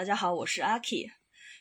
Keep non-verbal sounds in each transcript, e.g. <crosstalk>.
大家好，我是阿 K。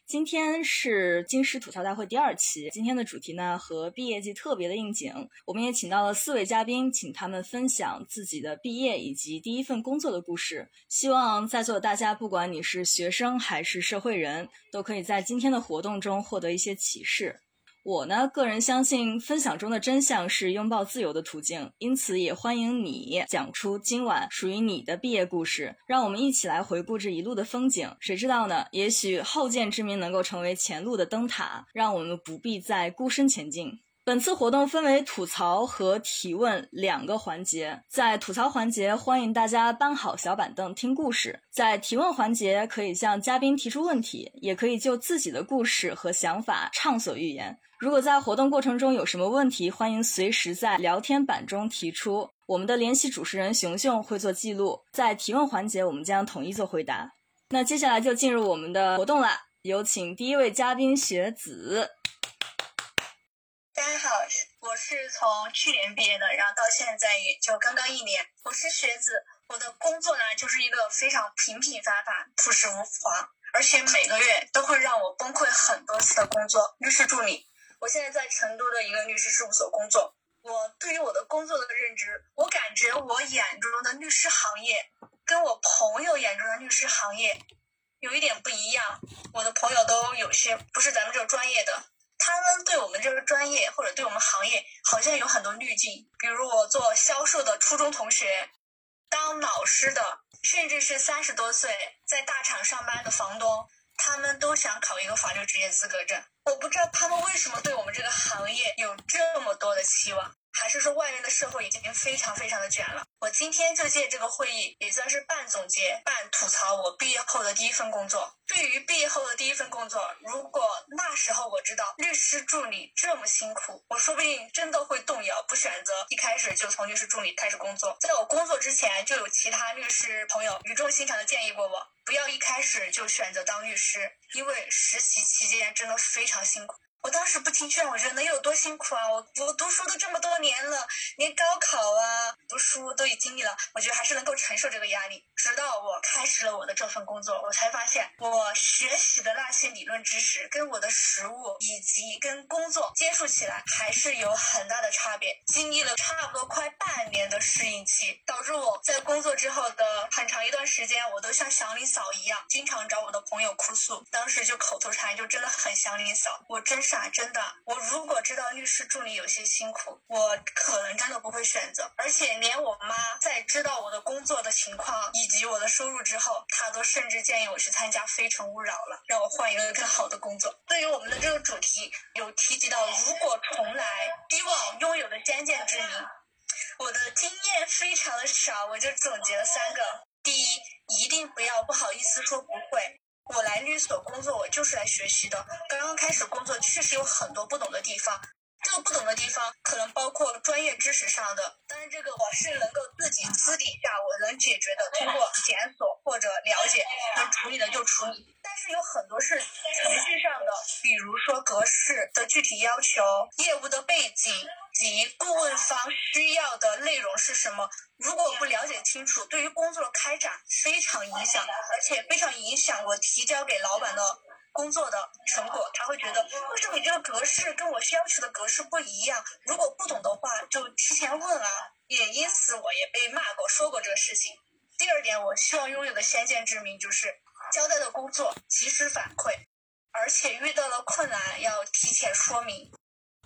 今天是金狮吐槽大会第二期，今天的主题呢和毕业季特别的应景，我们也请到了四位嘉宾，请他们分享自己的毕业以及第一份工作的故事。希望在座的大家，不管你是学生还是社会人，都可以在今天的活动中获得一些启示。我呢，个人相信分享中的真相是拥抱自由的途径，因此也欢迎你讲出今晚属于你的毕业故事，让我们一起来回顾这一路的风景。谁知道呢？也许后见之明能够成为前路的灯塔，让我们不必再孤身前进。本次活动分为吐槽和提问两个环节，在吐槽环节，欢迎大家搬好小板凳听故事；在提问环节，可以向嘉宾提出问题，也可以就自己的故事和想法畅所欲言。如果在活动过程中有什么问题，欢迎随时在聊天板中提出，我们的联系主持人熊熊会做记录。在提问环节，我们将统一做回答。那接下来就进入我们的活动啦，有请第一位嘉宾学子。大家好，我是从去年毕业的，然后到现在也就刚刚一年。我是学子，我的工作呢就是一个非常平平凡凡、朴实无华，而且每个月都会让我崩溃很多次的工作——律师助理。我现在在成都的一个律师事务所工作。我对于我的工作的认知，我感觉我眼中的律师行业跟我朋友眼中的律师行业有一点不一样。我的朋友都有些不是咱们这个专业的。他们对我们这个专业或者对我们行业好像有很多滤镜，比如我做销售的初中同学，当老师的，甚至是三十多岁在大厂上班的房东，他们都想考一个法律职业资格证。我不知道他们为什么对我们这个行业有这么多的期望。还是说外面的社会已经非常非常的卷了？我今天就借这个会议，也算是半总结、半吐槽我毕业后的第一份工作。对于毕业后的第一份工作，如果那时候我知道律师助理这么辛苦，我说不定真的会动摇，不选择一开始就从律师助理开始工作。在我工作之前，就有其他律师朋友语重心长的建议过我，不要一开始就选择当律师，因为实习期间真的非常辛苦。我当时不听劝，我觉得能有多辛苦啊！我我读书都这么多年了，连高考啊、读书都已经历了，我觉得还是能够承受这个压力。直到我开始了我的这份工作，我才发现我学习的那些理论知识跟我的实务以及跟工作接触起来还是有很大的差别。经历了差不多快半年的适应期，导致我在工作之后的很长一段时间，我都像祥林嫂一样，经常找我的朋友哭诉。当时就口头禅就真的很祥林嫂，我真傻，真的。我如果知道律师助理有些辛苦，我可能真的不会选择。而且连我妈在知道我的工作的情况以及我的收入之后，她都甚至建议我去参加《非诚勿扰》了，让我换一个更好的工作。对于我们的这个主题，有提及到如果重来，希望拥有的先见之明。我的经验非常的少，我就总结了三个：第一，一定不要不好意思说不会。我来律所工作，我就是来学习的。刚刚开始工作，确实有很多不懂的地方。这个不懂的地方，可能包括专业知识上的，但是这个我是能够自己私底下我能解决的，通过检索或者了解能处理的就处理。但是有很多是程序上的，比如说格式的具体要求、业务的背景及顾问方需要的内容是什么，如果不了解清楚，对于工作的开展非常影响，而且非常影响我提交给老板的。工作的成果，他会觉得为什么你这个格式跟我需要求的格式不一样？如果不懂的话，就提前问啊。也因此，我也被骂过，说过这个事情。第二点，我希望拥有的先见之明就是交代的工作及时反馈，而且遇到了困难要提前说明。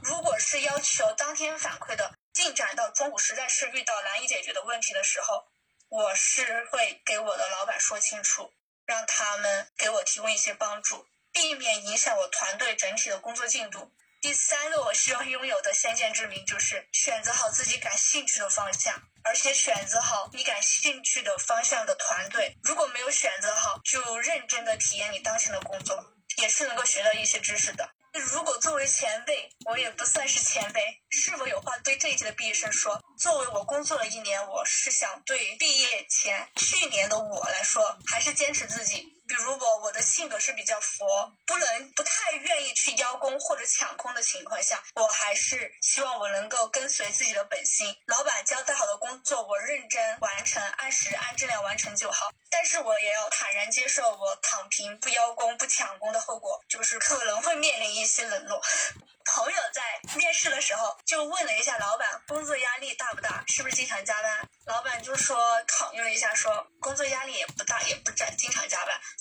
如果是要求当天反馈的，进展到中午实在是遇到难以解决的问题的时候，我是会给我的老板说清楚，让他们给我提供一些帮助。避免影响我团队整体的工作进度。第三个，我希望拥有的先见之明就是选择好自己感兴趣的方向，而且选择好你感兴趣的方向的团队。如果没有选择好，就认真的体验你当前的工作，也是能够学到一些知识的。如果作为前辈，我也不算是前辈，是否有话对这一届的毕业生说？作为我工作了一年，我是想对毕业前去年的我来说，还是坚持自己。比如我，我的性格是比较佛，不能不太愿意去邀功或者抢功的情况下，我还是希望我能够跟随自己的本心。老板交代好的工作，我认真完成，按时按质量完成就好。但是我也要坦然接受，我躺平不邀功不抢功的后果，就是可能会面临一些冷落。朋友在面试的时候就问了一下老板，工作压力大不大？是不是经常加班？老板就说考虑了一下，说工作压力也不大，也不占经。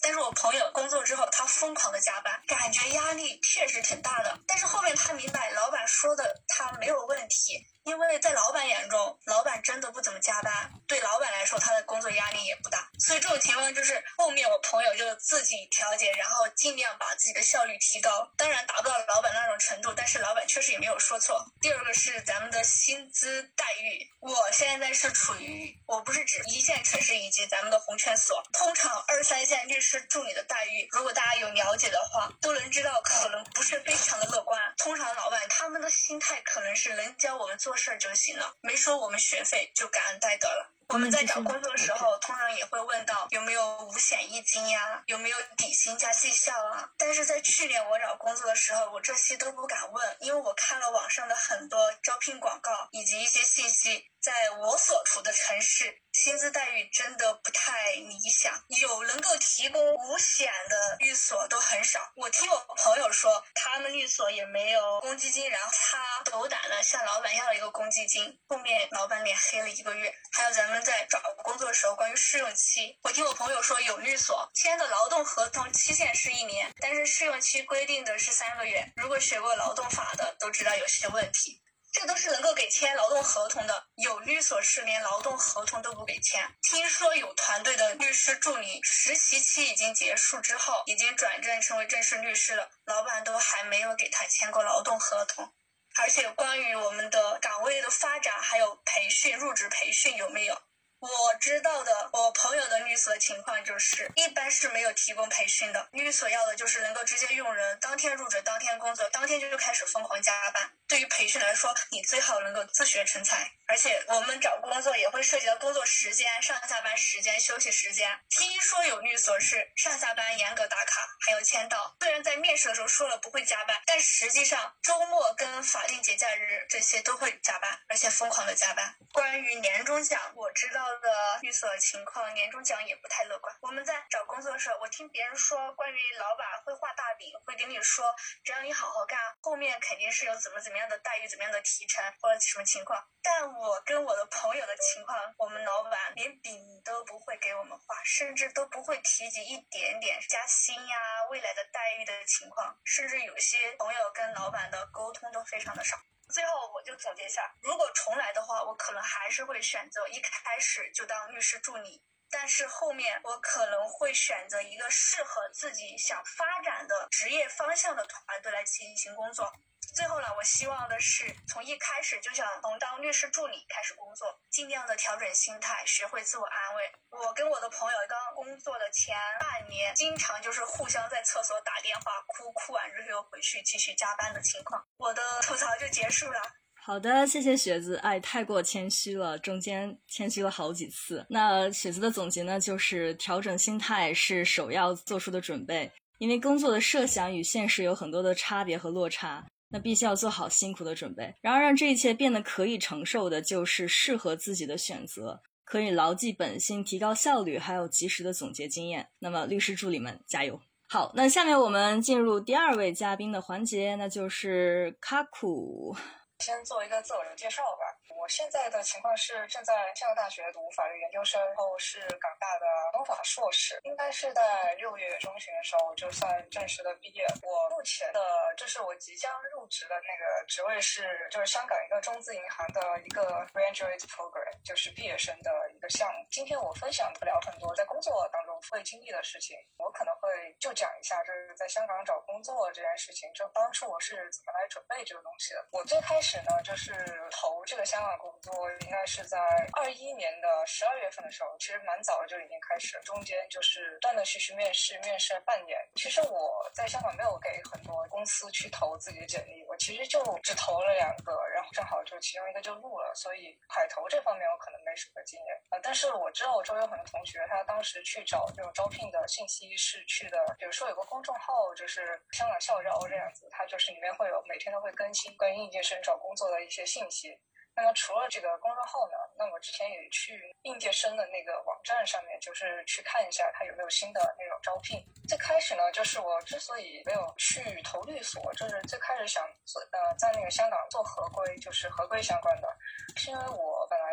但是我朋友工作之后，他疯狂的加班，感觉压力确实挺大的。但是后面他明白，老板说的他没有问题。因为在老板眼中，老板真的不怎么加班，对老板来说，他的工作压力也不大。所以这种情况就是后面我朋友就自己调节，然后尽量把自己的效率提高。当然达不到老板那种程度，但是老板确实也没有说错。第二个是咱们的薪资待遇，我现在是处于，我不是指一线城市以及咱们的红圈所，通常二三线律师助理的待遇，如果大家有了解的话，都能知道可能不是非常的乐观。通常老板他们的心态可能是能教我们做。事就行了，没收我们学费就感恩戴德了。我们在找工作的时候，通常也会问到有没有五险一金呀，有没有底薪加绩效啊。但是在去年我找工作的时候，我这些都不敢问，因为我看了网上的很多招聘广告以及一些信息。在我所处的城市，薪资待遇真的不太理想，有能够提供五险的律所都很少。我听我朋友说，他们律所也没有公积金，然后他斗胆的向老板要了一个公积金，后面老板脸黑了一个月。还有咱们在找工作的时候，关于试用期，我听我朋友说，有律所签的劳动合同期限是一年，但是试用期规定的是三个月。如果学过劳动法的都知道有些问题。这都是能够给签劳动合同的，有律所是连劳动合同都不给签。听说有团队的律师助理实习期已经结束之后，已经转正成为正式律师了，老板都还没有给他签过劳动合同。而且关于我们的岗位的发展，还有培训、入职培训有没有？我知道的，我朋友的律所情况就是，一般是没有提供培训的。律所要的就是能够直接用人，当天入职，当天工作，当天就开始疯狂加班。对于培训来说，你最好能够自学成才。而且我们找工作也会涉及到工作时间、上下班时间、休息时间。听说有律所是上下班严格打卡，还有签到。虽然在面试的时候说了不会加班，但实际上周末跟法定节假日这些都会加班，而且疯狂的加班。关于年终奖，我知道。的律所情况，年终奖也不太乐观。我们在找工作的时候，我听别人说，关于老板会画大饼，会给你说，只要你好好干，后面肯定是有怎么怎么样的待遇，怎么样的提成或者什么情况。但我跟我的朋友的情况，我们老板连饼都不会给我们画，甚至都不会提及一点点加薪呀、未来的待遇的情况，甚至有些朋友跟老板的沟通都非常的少。最后我就总结一下，如果重来的话，我可能还是会选择一开始就当律师助理，但是后面我可能会选择一个适合自己想发展的职业方向的团队来进行工作。最后呢，我希望的是从一开始就想从当律师助理开始工作，尽量的调整心态，学会自我安慰。我跟我的朋友刚刚工作的前半年，经常就是互相在厕所打电话哭，哭完之后又回去继续加班的情况。我的吐槽就结束了。好的，谢谢雪子。哎，太过谦虚了，中间谦虚了好几次。那雪子的总结呢，就是调整心态是首要做出的准备，因为工作的设想与现实有很多的差别和落差。那必须要做好辛苦的准备，然而让这一切变得可以承受的，就是适合自己的选择，可以牢记本心，提高效率，还有及时的总结经验。那么，律师助理们加油！好，那下面我们进入第二位嘉宾的环节，那就是卡库。先做一个自我介绍吧。我现在的情况是正在香港大学读法律研究生，然后是港大的公法硕士，应该是在六月中旬的时候就算正式的毕业。我目前的，就是我即将入职的那个职位是，就是香港一个中资银行的一个 graduate program，就是毕业生的一个项目。今天我分享不了很多在工作当中会经历的事情，我可能会就讲一下，就是在香港找工作这件事情，就当初我是怎么来准备这个东西的。我最开始呢，就是投这个香港。工作应该是在二一年的十二月份的时候，其实蛮早就已经开始了，中间就是断断续续面试，面试了半年。其实我在香港没有给很多公司去投自己的简历，我其实就只投了两个，然后正好就其中一个就录了，所以海投这方面我可能没什么经验啊。但是我知道我周围有很多同学，他当时去找这种招聘的信息是去的，比如说有个公众号，就是香港校招这样子，它就是里面会有每天都会更新关于应届生找工作的一些信息。那么除了这个公众号呢，那我之前也去应届生的那个网站上面，就是去看一下他有没有新的那种招聘。最开始呢，就是我之所以没有去投律所，就是最开始想做呃在那个香港做合规，就是合规相关的，是因为我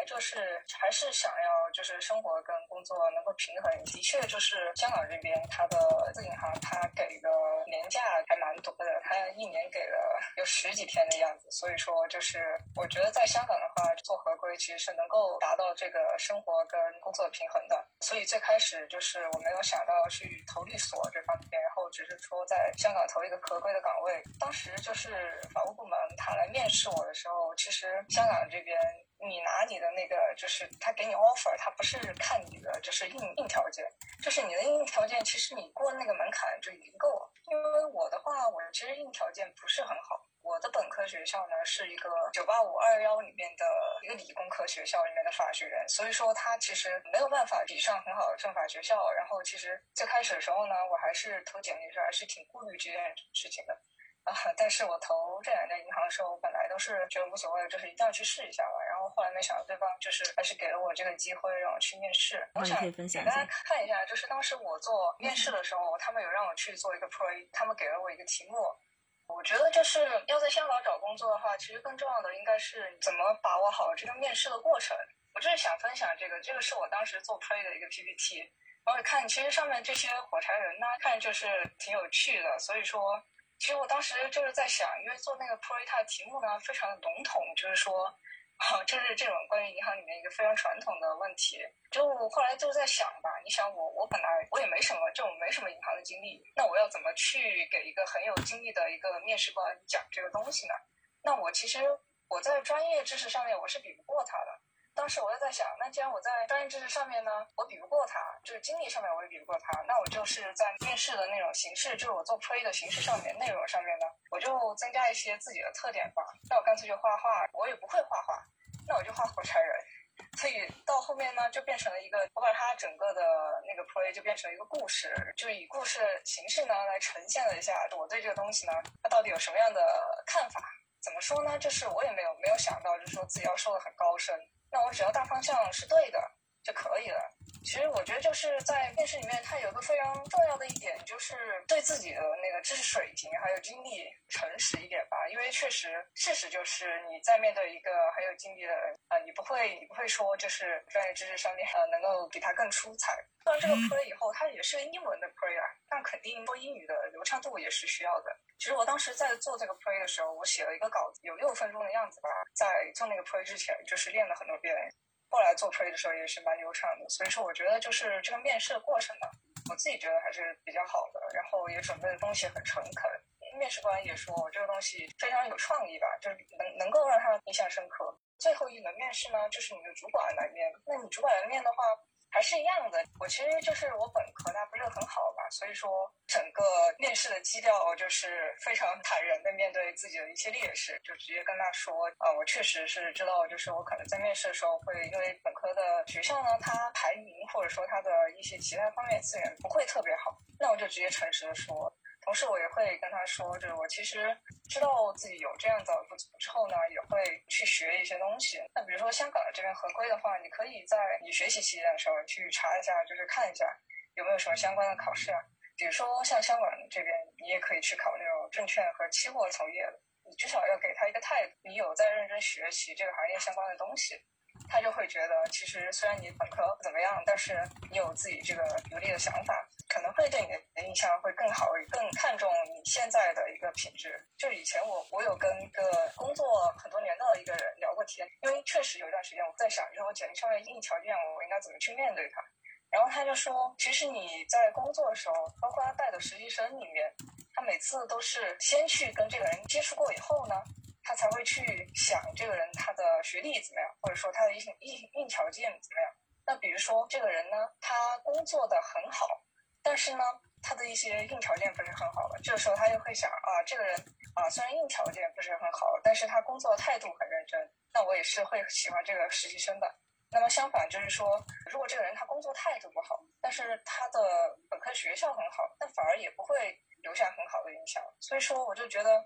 就是还是想要就是生活跟工作能够平衡。的确，就是香港这边它的自营行它给的年假还蛮多的，它一年给了有十几天的样子，所以说就是我觉得在香港。的话做合规其实是能够达到这个生活跟工作平衡的，所以最开始就是我没有想到去投律所这方面，然后只是说在香港投一个合规的岗位。当时就是法务部门他来面试我的时候，其实香港这边你拿你的那个就是他给你 offer，他不是看你的就是硬硬条件，就是你的硬条件其实你过那个门槛就已经够了。因为我的话，我其实硬条件不是很好。我的本科学校呢是一个九八五二幺里面的一个理工科学校里面的法学院，所以说它其实没有办法比上很好的政法学校。然后其实最开始的时候呢，我还是投简历的时候还是挺顾虑这件事情的啊。但是我投这两家银行的时候，本来都是觉得无所谓，就是一定要去试一下嘛。然后后来没想到对方就是还是给了我这个机会让我去面试。我想给大家看一下，就是当时我做面试的时候，他们有让我去做一个 pre，他们给了我一个题目。我觉得就是要在香港找工作的话，其实更重要的应该是怎么把握好这个面试的过程。我就是想分享这个，这个是我当时做 pre 的一个 PPT。然后看，其实上面这些火柴人呢，看就是挺有趣的。所以说，其实我当时就是在想，因为做那个 pre 它的题目呢，非常的笼统，就是说。好，这是这种关于银行里面一个非常传统的问题。就后来就在想吧，你想我，我本来我也没什么就没什么银行的经历，那我要怎么去给一个很有经历的一个面试官讲这个东西呢？那我其实我在专业知识上面我是比不过他的。当时我就在想，那既然我在专业知识上面呢，我比不过他，就是经历上面我也比不过他，那我就是在面试的那种形式，就是我做 pre 的形式上面，内容上面呢，我就增加一些自己的特点吧。那我干脆就画画，我也不会画画，那我就画火柴人。所以到后面呢，就变成了一个，我把它整个的那个 pre 就变成了一个故事，就以故事形式呢来呈现了一下我对这个东西呢，它到底有什么样的看法？怎么说呢？就是我也没有没有想到，就是说自己要说的很高深。那我只要大方向是对的。就可以了。其实我觉得就是在面试里面，它有个非常重要的一点，就是对自己的那个知识水平还有经历诚实一点吧。因为确实事实就是你在面对一个很有经历的人啊，你不会你不会说就是专业知识上面呃能够比他更出彩。做完这个 pre 以后，它也是英文的 pre 啊，但肯定说英语的流畅度也是需要的。其实我当时在做这个 pre 的时候，我写了一个稿子，有六分钟的样子吧。在做那个 pre 之前，就是练了很多遍。后来做 pre 的时候也是蛮流畅的。所以说，我觉得就是这个面试的过程呢，我自己觉得还是比较好的。然后也准备的东西很诚恳，面试官也说我这个东西非常有创意吧，就是能能够让他印象深刻。最后一轮面试呢，就是你的主管来面。那你主管来面的话。还是一样的，我其实就是我本科它不是很好，所以说整个面试的基调就是非常坦然的面对自己的一些劣势，就直接跟他说，啊，我确实是知道，就是我可能在面试的时候会因为本科的学校呢，它排名或者说它的一些其他方面资源不会特别好，那我就直接诚实的说。同时，我也会跟他说，就是我其实知道自己有这样的不足之后呢，也会去学一些东西。那比如说香港的这边合规的话，你可以在你学习期间的时候去查一下，就是看一下什么相关的考试啊。比如说像香港这边，你也可以去考那种证券和期货从业的，你至少要给他一个态度，你有在认真学习这个行业相关的东西。他就会觉得，其实虽然你本科不怎么样，但是你有自己这个独立的想法，可能会对你的印象会更好，更看重你现在的一个品质。就以前我我有跟一个工作很多年的一个人聊过天，因为确实有一段时间我在想，就是我简历上面硬条件我应该怎么去面对他。然后他就说，是你在工作的时候，包括他带的实习生里面，他每次都是先去跟这个人接触过以后呢。他才会去想这个人他的学历怎么样，或者说他的一些硬硬条件怎么样。那比如说这个人呢，他工作的很好，但是呢，他的一些硬条件不是很好的。这个时候他就会想啊，这个人啊，虽然硬条件不是很好，但是他工作态度很认真，那我也是会喜欢这个实习生的。那么相反，就是说，如果这个人他工作态度不好，但是他的本科学校很好，那反而也不会留下很好的印象。所以说，我就觉得，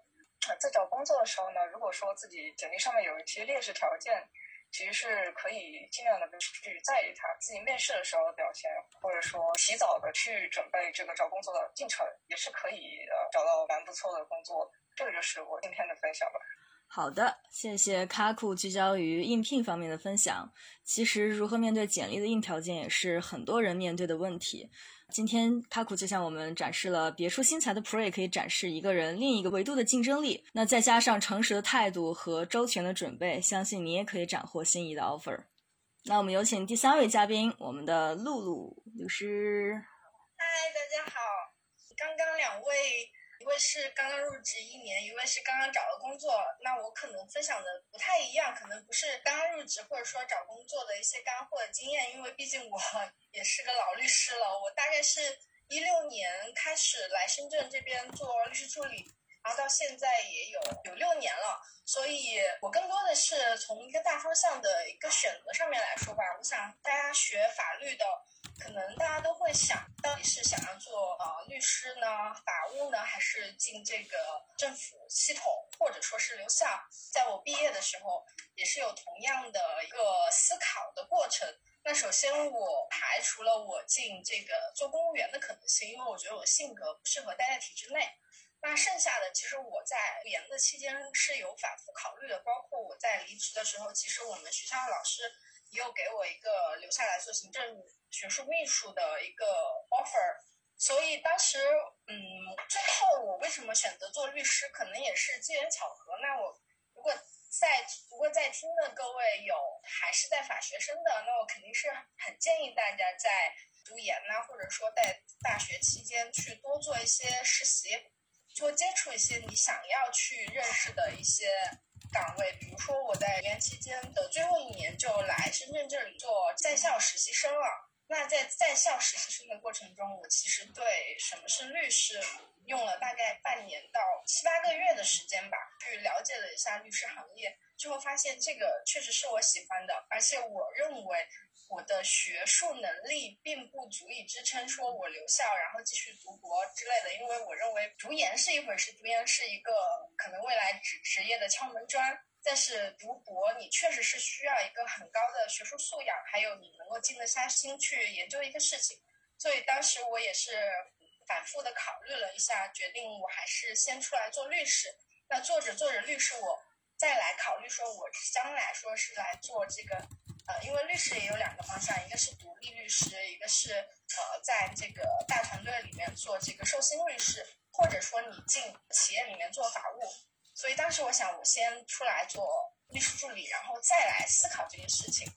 在找工作的时候呢，如果说自己简历上面有一些劣势条件，其实是可以尽量的去在意他自己面试的时候的表现，或者说提早的去准备这个找工作的进程，也是可以呃找到蛮不错的工作。这个就是我今天的分享了。好的，谢谢卡库聚焦于应聘方面的分享。其实，如何面对简历的硬条件，也是很多人面对的问题。今天卡库就向我们展示了别出心裁的 Pro 可以展示一个人另一个维度的竞争力。那再加上诚实的态度和周全的准备，相信你也可以斩获心仪的 offer。那我们有请第三位嘉宾，我们的露露律师。嗨，大家好，刚刚两位。一位是刚刚入职一年，一位是刚刚找了工作。那我可能分享的不太一样，可能不是刚刚入职或者说找工作的一些干货经验，因为毕竟我 <laughs> 也是个老律师了。我大概是一六年开始来深圳这边做律师助理，然后到现在也有有六年了。所以我更多的是从一个大方向的一个选择上面来说吧。我想大家学法律的。可能大家都会想到底是想要做呃律师呢、法务呢，还是进这个政府系统，或者说是留校？在我毕业的时候，也是有同样的一个思考的过程。那首先我排除了我进这个做公务员的可能性，因为我觉得我性格不适合待在体制内。那剩下的，其实我在研的期间是有反复考虑的，包括我在离职的时候，其实我们学校的老师也有给我一个留下来做行政。学术秘书的一个 offer，所以当时，嗯，最后我为什么选择做律师，可能也是机缘巧合。那我如果在如果在听的各位有还是在法学生的，那我肯定是很建议大家在读研呐，或者说在大学期间去多做一些实习，就接触一些你想要去认识的一些岗位。比如说我在研期间的最后一年就来深圳这里做在校实习生了。那在在校实习生的过程中，我其实对什么是律师用了大概半年到七八个月的时间吧，去了解了一下律师行业，最后发现这个确实是我喜欢的，而且我认为我的学术能力并不足以支撑说我留校然后继续读博之类的，因为我认为读研是一回事，读研是一个可能未来职职业的敲门砖。但是读博，你确实是需要一个很高的学术素养，还有你能够静得下心去研究一个事情。所以当时我也是反复的考虑了一下，决定我还是先出来做律师。那做着做着律师，我再来考虑说，我将来说是来做这个，呃，因为律师也有两个方向，一个是独立律师，一个是呃，在这个大团队里面做这个受薪律师，或者说你进企业里面做法务。所以当时我想，我先出来做律师助理，然后再来思考这件事情。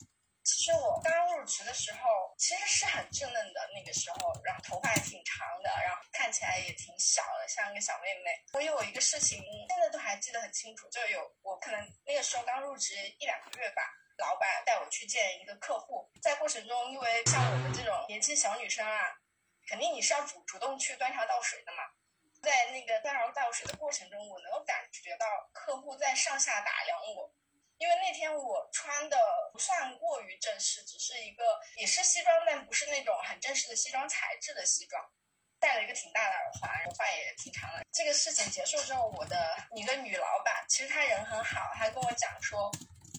其实我刚入职的时候，其实是很稚嫩的，那个时候，然后头发也挺长的，然后看起来也挺小的，像一个小妹妹。我有一个事情，现在都还记得很清楚，就有我可能那个时候刚入职一两个月吧，老板带我去见一个客户，在过程中，因为像我们这种年轻小女生啊，肯定你是要主主动去端茶倒水的嘛。在那个端茶倒水的过程中，我能够感觉到客户在上下打量我，因为那天我穿的不算过于正式，只是一个也是西装，但不是那种很正式的西装材质的西装，戴了一个挺大的耳环，头发也挺长的。这个事情结束之后，我的一个女老板，其实她人很好，她跟我讲说。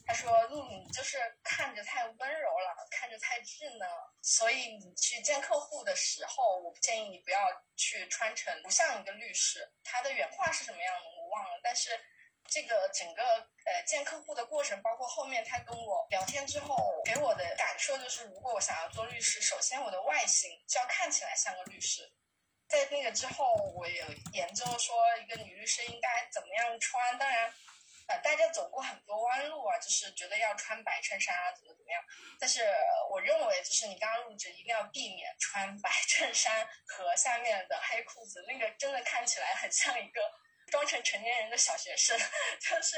他说：“露露，你就是看着太温柔了，看着太稚嫩了，所以你去见客户的时候，我不建议你不要去穿成不像一个律师。”他的原话是什么样的我忘了，但是这个整个呃见客户的过程，包括后面他跟我聊天之后给我的感受就是，如果我想要做律师，首先我的外形就要看起来像个律师。在那个之后，我有研究说一个女律师应该怎么样穿，当然。呃，大家走过很多弯路啊，就是觉得要穿白衬衫啊，怎么怎么样。但是我认为，就是你刚刚入职一定要避免穿白衬衫和下面的黑裤子，那个真的看起来很像一个装成成年人的小学生。<laughs> 就是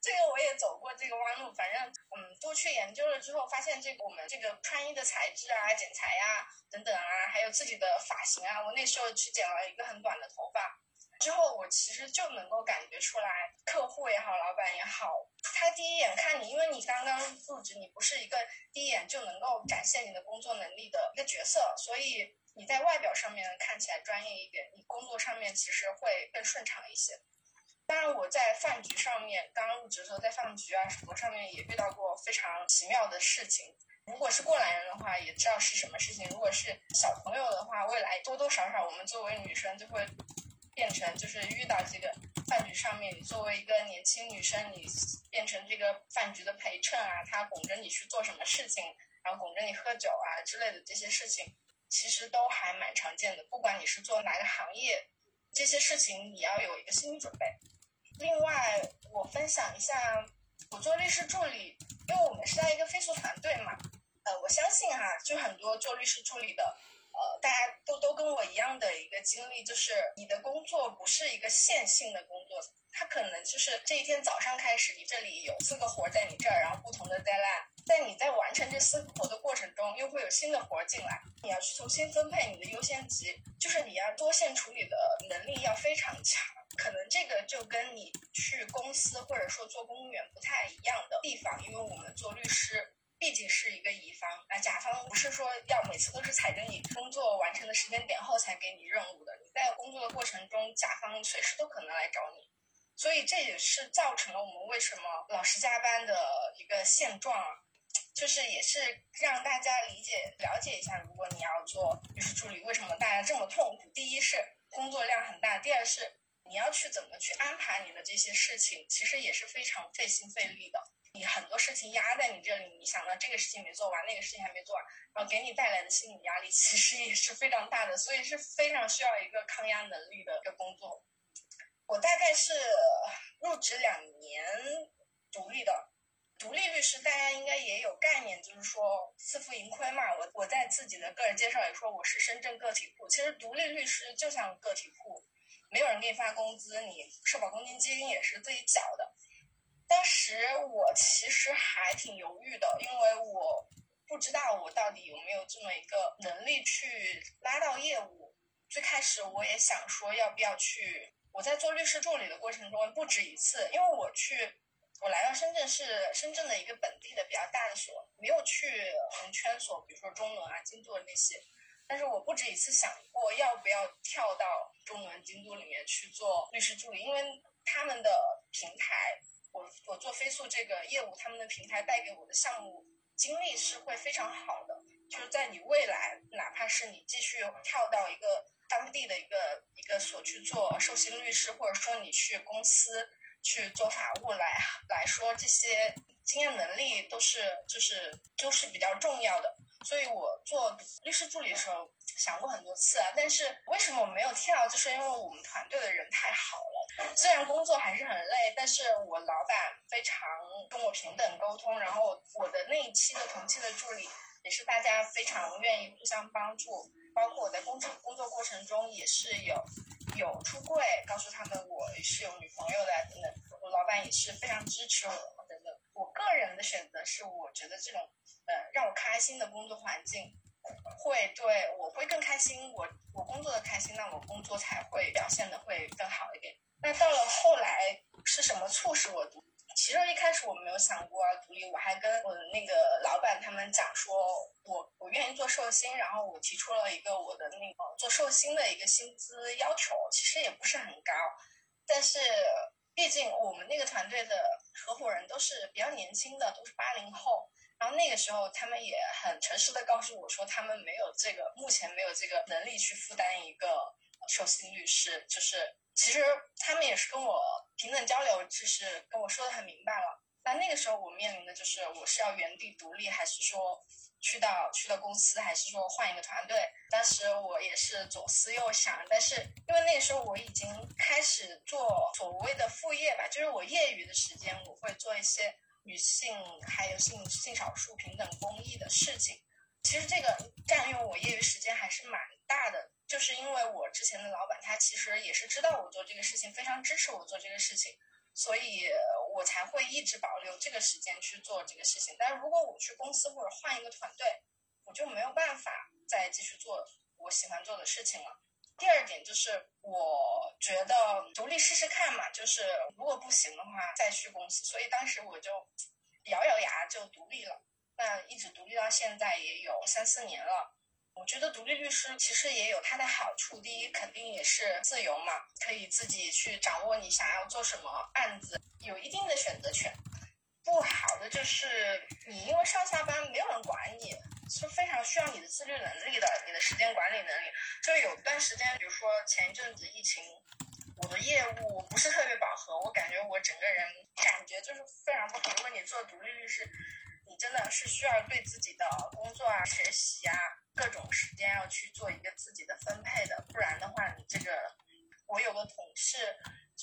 这个我也走过这个弯路，反正嗯，多去研究了之后，发现这个我们这个穿衣的材质啊、剪裁呀等等啊，还有自己的发型啊，我那时候去剪了一个很短的头发。之后，我其实就能够感觉出来，客户也好，老板也好，他第一眼看你，因为你刚刚入职，你不是一个第一眼就能够展现你的工作能力的一个角色，所以你在外表上面看起来专业一点，你工作上面其实会更顺畅一些。当然，我在饭局上面刚入职的时候，在饭局啊什么上面也遇到过非常奇妙的事情。如果是过来人的话，也知道是什么事情；如果是小朋友的话，未来多多少少我们作为女生就会。变成就是遇到这个饭局上面，你作为一个年轻女生，你变成这个饭局的陪衬啊，他拱着你去做什么事情，然后拱着你喝酒啊之类的这些事情，其实都还蛮常见的。不管你是做哪个行业，这些事情你要有一个心理准备。另外，我分享一下，我做律师助理，因为我们是在一个飞速团队嘛，呃，我相信哈，就很多做律师助理的。呃，大家都都跟我一样的一个经历，就是你的工作不是一个线性的工作，它可能就是这一天早上开始，你这里有四个活在你这儿，然后不同的 deadline，在你在完成这四个活的过程中，又会有新的活进来，你要去重新分配你的优先级，就是你要多线处理的能力要非常强，可能这个就跟你去公司或者说做公务员不太一样的地方，因为我们做律师。毕竟是一个乙方，那甲方不是说要每次都是踩着你工作完成的时间点后才给你任务的。你在工作的过程中，甲方随时都可能来找你，所以这也是造成了我们为什么老是加班的一个现状啊，就是也是让大家理解了解一下，如果你要做律师助理，为什么大家这么痛苦？第一是工作量很大，第二是你要去怎么去安排你的这些事情，其实也是非常费心费力的。你很多事情压在你这里，你想到这个事情没做完，那个事情还没做完，然后给你带来的心理压力其实也是非常大的，所以是非常需要一个抗压能力的一个工作。我大概是入职两年独立的，独立律师大家应该也有概念，就是说自负盈亏嘛。我我在自己的个人介绍也说我是深圳个体户，其实独立律师就像个体户，没有人给你发工资，你社保公积金也是自己缴的。当时我其实还挺犹豫的，因为我不知道我到底有没有这么一个能力去拉到业务。最开始我也想说要不要去。我在做律师助理的过程中不止一次，因为我去，我来到深圳是深圳的一个本地的比较大的所，没有去红圈所，比如说中伦啊、京都那些。但是我不止一次想过要不要跳到中伦、京都里面去做律师助理，因为他们的平台。我我做飞速这个业务，他们的平台带给我的项目经历是会非常好的。就是在你未来，哪怕是你继续跳到一个当地的一个一个所去做授信律师，或者说你去公司去做法务来来说，这些经验能力都是就是都是比较重要的。所以我做律师助理的时候想过很多次啊，但是为什么我没有跳？就是因为我们团队的人太好了。虽然工作还是很累，但是我老板非常跟我平等沟通，然后我的那一期的同期的助理也是大家非常愿意互相帮助，包括我在工作工作过程中也是有有出柜，告诉他们我是有女朋友的等等，我老板也是非常支持我等等。我个人的选择是，我觉得这种让我开心的工作环境，会对我会更开心。我我工作的开心，那我工作才会表现的会更好一点。那到了后来是什么促使我独？其实一开始我没有想过要独立，我还跟我的那个老板他们讲说，我我愿意做寿星，然后我提出了一个我的那个做寿星的一个薪资要求，其实也不是很高，但是。毕竟我们那个团队的合伙人都是比较年轻的，都是八零后。那个时候，他们也很诚实的告诉我说，他们没有这个，目前没有这个能力去负担一个寿星律师。就是其实他们也是跟我平等交流，就是跟我说的很明白了。那那个时候我面临的就是，我是要原地独立，还是说？去到去到公司，还是说换一个团队？当时我也是左思右想，但是因为那个时候我已经开始做所谓的副业吧，就是我业余的时间，我会做一些女性还有性性少数平等公益的事情。其实这个占用我业余时间还是蛮大的，就是因为我之前的老板他其实也是知道我做这个事情，非常支持我做这个事情。所以我才会一直保留这个时间去做这个事情。但如果我去公司或者换一个团队，我就没有办法再继续做我喜欢做的事情了。第二点就是，我觉得独立试试看嘛，就是如果不行的话再去公司。所以当时我就咬咬牙就独立了。那一直独立到现在也有三四年了。我觉得独立律师其实也有它的好处，第一肯定也是自由嘛，可以自己去掌握你想要做什么案子，有一定的选择权。不好的就是你因为上下班没有人管你，是非常需要你的自律能力的，你的时间管理能力。就有段时间，比如说前一阵子疫情，我的业务不是特别饱和，我感觉我整个人感觉就是非常不好。如果你做独立律师，你真的是需要对自己的工作啊、学习啊各种时间要去做一个自己的分配的，不然的话，你这个，我有个同事。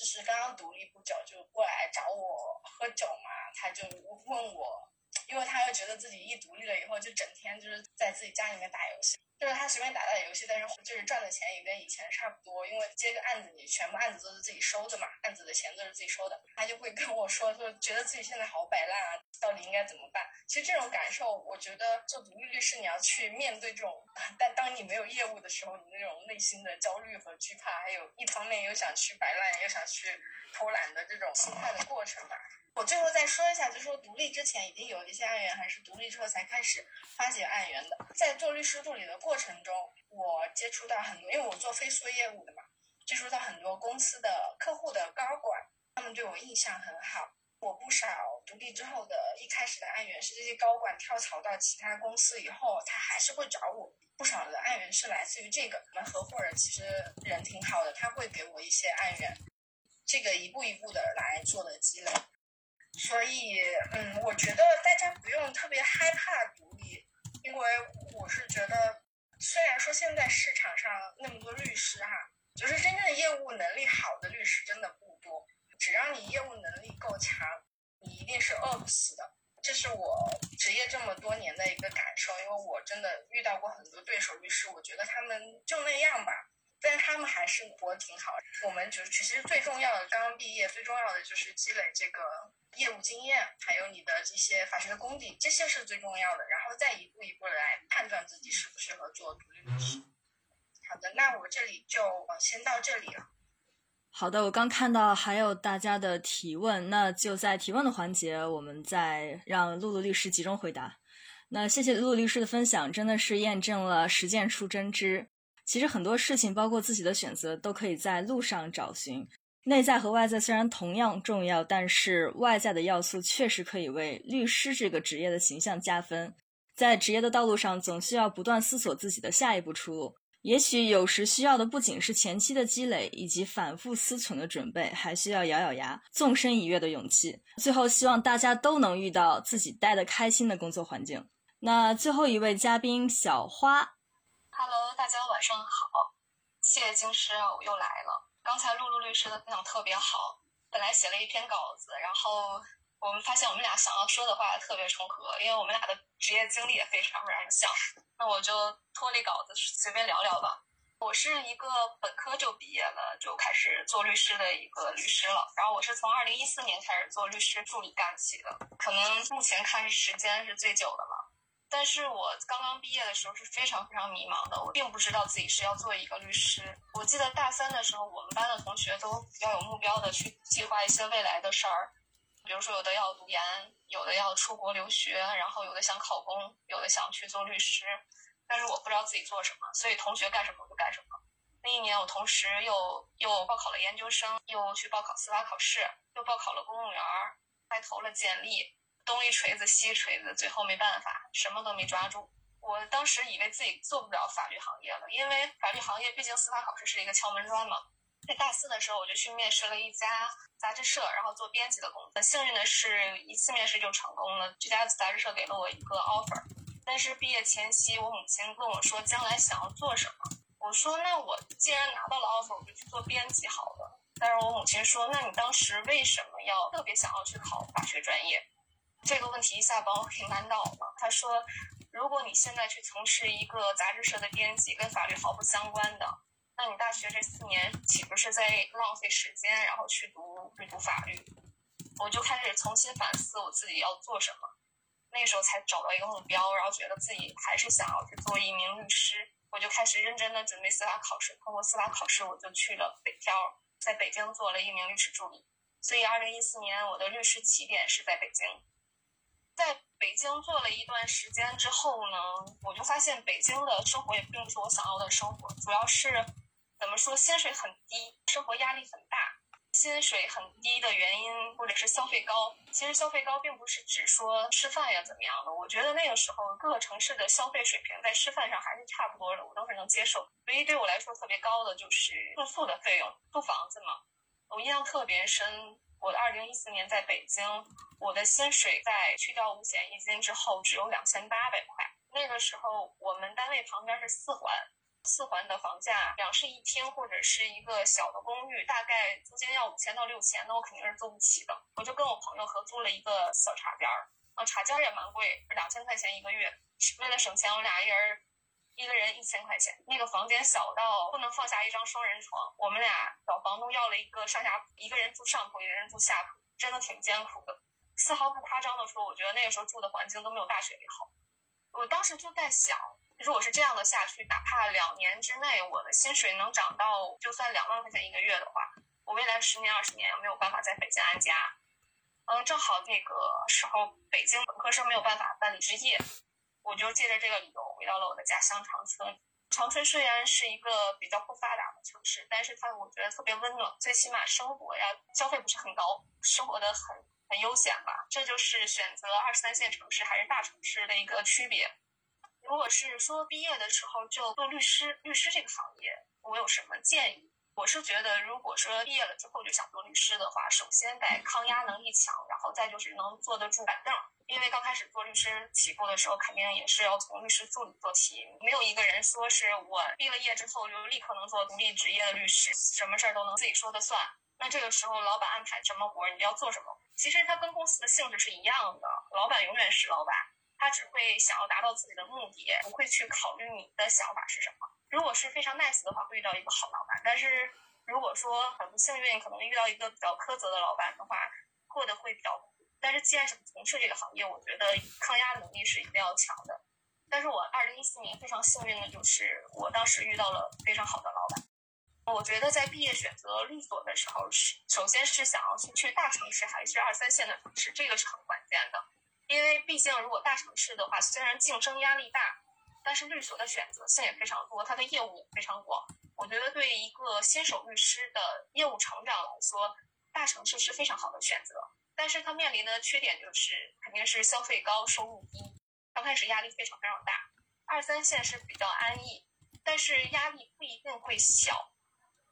就是刚刚独立不久，就过来找我喝酒嘛，他就问我，因为他又觉得自己一独立了以后，就整天就是在自己家里面打游戏。就是他随便打打游戏，但是就是赚的钱也跟以前差不多，因为接个案子，你全部案子都是自己收的嘛，案子的钱都是自己收的。他就会跟我说，说觉得自己现在好摆烂啊，到底应该怎么办？其实这种感受，我觉得做独立律师，你要去面对这种，<laughs> 但当你没有业务的时候，你那种内心的焦虑和惧怕，还有一方面又想去摆烂，又想去偷懒的这种心态的过程吧。我最后再说一下，就说独立之前已经有一些案源，还是独立之后才开始发掘案源的。在做律师助理的过过程中，我接触到很多，因为我做飞速业务的嘛，接触到很多公司的客户的高管，他们对我印象很好。我不少独立之后的一开始的案源是这些高管跳槽到其他公司以后，他还是会找我。不少的案源是来自于这个，我们合伙人其实人挺好的，他会给我一些案源，这个一步一步的来做的积累。所以，嗯，我觉得大家不用特别害怕独立，因为我是觉得，虽然说现在市场上那么多律师哈，就是真正业务能力好的律师真的不多。只要你业务能力够强，你一定是饿不死的。这是我职业这么多年的一个感受，因为我真的遇到过很多对手律师，我觉得他们就那样吧。但他们还是活挺好。我们就是其实最重要的，刚刚毕业最重要的就是积累这个业务经验，还有你的这些法学的功底，这些是最重要的。然后再一步一步来判断自己适不适合做独立律师。好的，那我这里就先到这里了。好的，我刚看到还有大家的提问，那就在提问的环节，我们再让露露律师集中回答。那谢谢露露律师的分享，真的是验证了实践出真知。其实很多事情，包括自己的选择，都可以在路上找寻。内在和外在虽然同样重要，但是外在的要素确实可以为律师这个职业的形象加分。在职业的道路上，总需要不断思索自己的下一步出路。也许有时需要的不仅是前期的积累以及反复思忖的准备，还需要咬咬牙、纵身一跃的勇气。最后，希望大家都能遇到自己待得开心的工作环境。那最后一位嘉宾小花。Hello，大家晚上好，谢谢京师，我又来了。刚才露露律师的分享特别好，本来写了一篇稿子，然后我们发现我们俩想要说的话特别重合，因为我们俩的职业经历也非常非常像。那我就脱离稿子，随便聊聊吧。我是一个本科就毕业了，就开始做律师的一个律师了。然后我是从二零一四年开始做律师助理干起的，可能目前看时间是最久的了。但是我刚刚毕业的时候是非常非常迷茫的，我并不知道自己是要做一个律师。我记得大三的时候，我们班的同学都比较有目标的去计划一些未来的事儿，比如说有的要读研，有的要出国留学，然后有的想考公，有的想去做律师。但是我不知道自己做什么，所以同学干什么我就干什么。那一年我同时又又报考了研究生，又去报考司法考试，又报考了公务员，还投了简历。东一锤子西一锤子，最后没办法，什么都没抓住。我当时以为自己做不了法律行业了，因为法律行业毕竟司法考试是一个敲门砖嘛。在大四的时候，我就去面试了一家杂志社，然后做编辑的工作。幸运的是，一次面试就成功了，这家杂志社给了我一个 offer。但是毕业前夕，我母亲问我说：“将来想要做什么？”我说：“那我既然拿到了 offer，我就去做编辑好了。”但是我母亲说：“那你当时为什么要特别想要去考法学专业？”这个问题一下把我给难倒了。他说：“如果你现在去从事一个杂志社的编辑，跟法律毫不相关的，那你大学这四年岂不是在浪费时间？然后去读去读法律？”我就开始重新反思我自己要做什么。那时候才找到一个目标，然后觉得自己还是想要去做一名律师。我就开始认真的准备司法考试。通过司法考试，我就去了北漂。在北京做了一名律师助理，所以二零一四年我的律师起点是在北京。在北京做了一段时间之后呢，我就发现北京的生活也并不是我想要的生活，主要是怎么说，薪水很低，生活压力很大。薪水很低的原因，或者是消费高。其实消费高并不是指说吃饭呀怎么样的。我觉得那个时候各个城市的消费水平在吃饭上还是差不多的，我都是能接受。唯一对我来说特别高的就是住宿的费用，租房子嘛。我印象特别深，我的二零一四年在北京，我的薪水在去掉五险一金之后只有两千八百块。那个时候我们单位旁边是四环。四环的房价，两室一厅或者是一个小的公寓，大概租金要五千到六千，那我肯定是租不起的。我就跟我朋友合租了一个小茶间儿，啊，茶间也蛮贵，两千块钱一个月。为了省钱，我俩一人一个人一千块钱。那个房间小到不能放下一张双人床，我们俩找房东要了一个上下铺，一个人住上铺，一个人住下铺，真的挺艰苦的。丝毫不夸张的说，我觉得那个时候住的环境都没有大学里好。我当时就在想。如果是这样的下去，哪怕两年之内我的薪水能涨到就算两万块钱一个月的话，我未来十年二十年也没有办法在北京安家。嗯，正好那个时候北京本科生没有办法办理执业，我就借着这个理由回到了我的家乡长春。长春虽然是一个比较不发达的城市，但是它我觉得特别温暖，最起码生活呀消费不是很高，生活的很很悠闲吧。这就是选择二三线城市还是大城市的一个区别。如果是说毕业的时候就做律师，律师这个行业，我有什么建议？我是觉得，如果说毕业了之后就想做律师的话，首先得抗压能力强，然后再就是能坐得住板凳。因为刚开始做律师起步的时候，肯定也是要从律师助理做起，没有一个人说是我毕了业之后就立刻能做独立职业的律师，什么事儿都能自己说的算。那这个时候，老板安排什么活儿，你要做什么？其实它跟公司的性质是一样的，老板永远是老板。他只会想要达到自己的目的，不会去考虑你的想法是什么。如果是非常 nice 的话，会遇到一个好老板；但是如果说很不幸运，可能遇到一个比较苛责的老板的话，过得会比较苦。但是既然是从事这个行业，我觉得抗压能力是一定要强的。但是我二零一四年非常幸运的就是，我当时遇到了非常好的老板。我觉得在毕业选择律所的时候，是首先是想要去去大城市还是二三线的城市，这个是很关键的。因为毕竟，如果大城市的话，虽然竞争压力大，但是律所的选择性也非常多，它的业务也非常广。我觉得对一个新手律师的业务成长来说，大城市是非常好的选择。但是它面临的缺点就是，肯定是消费高、收入低，刚开始压力非常非常大。二三线是比较安逸，但是压力不一定会小，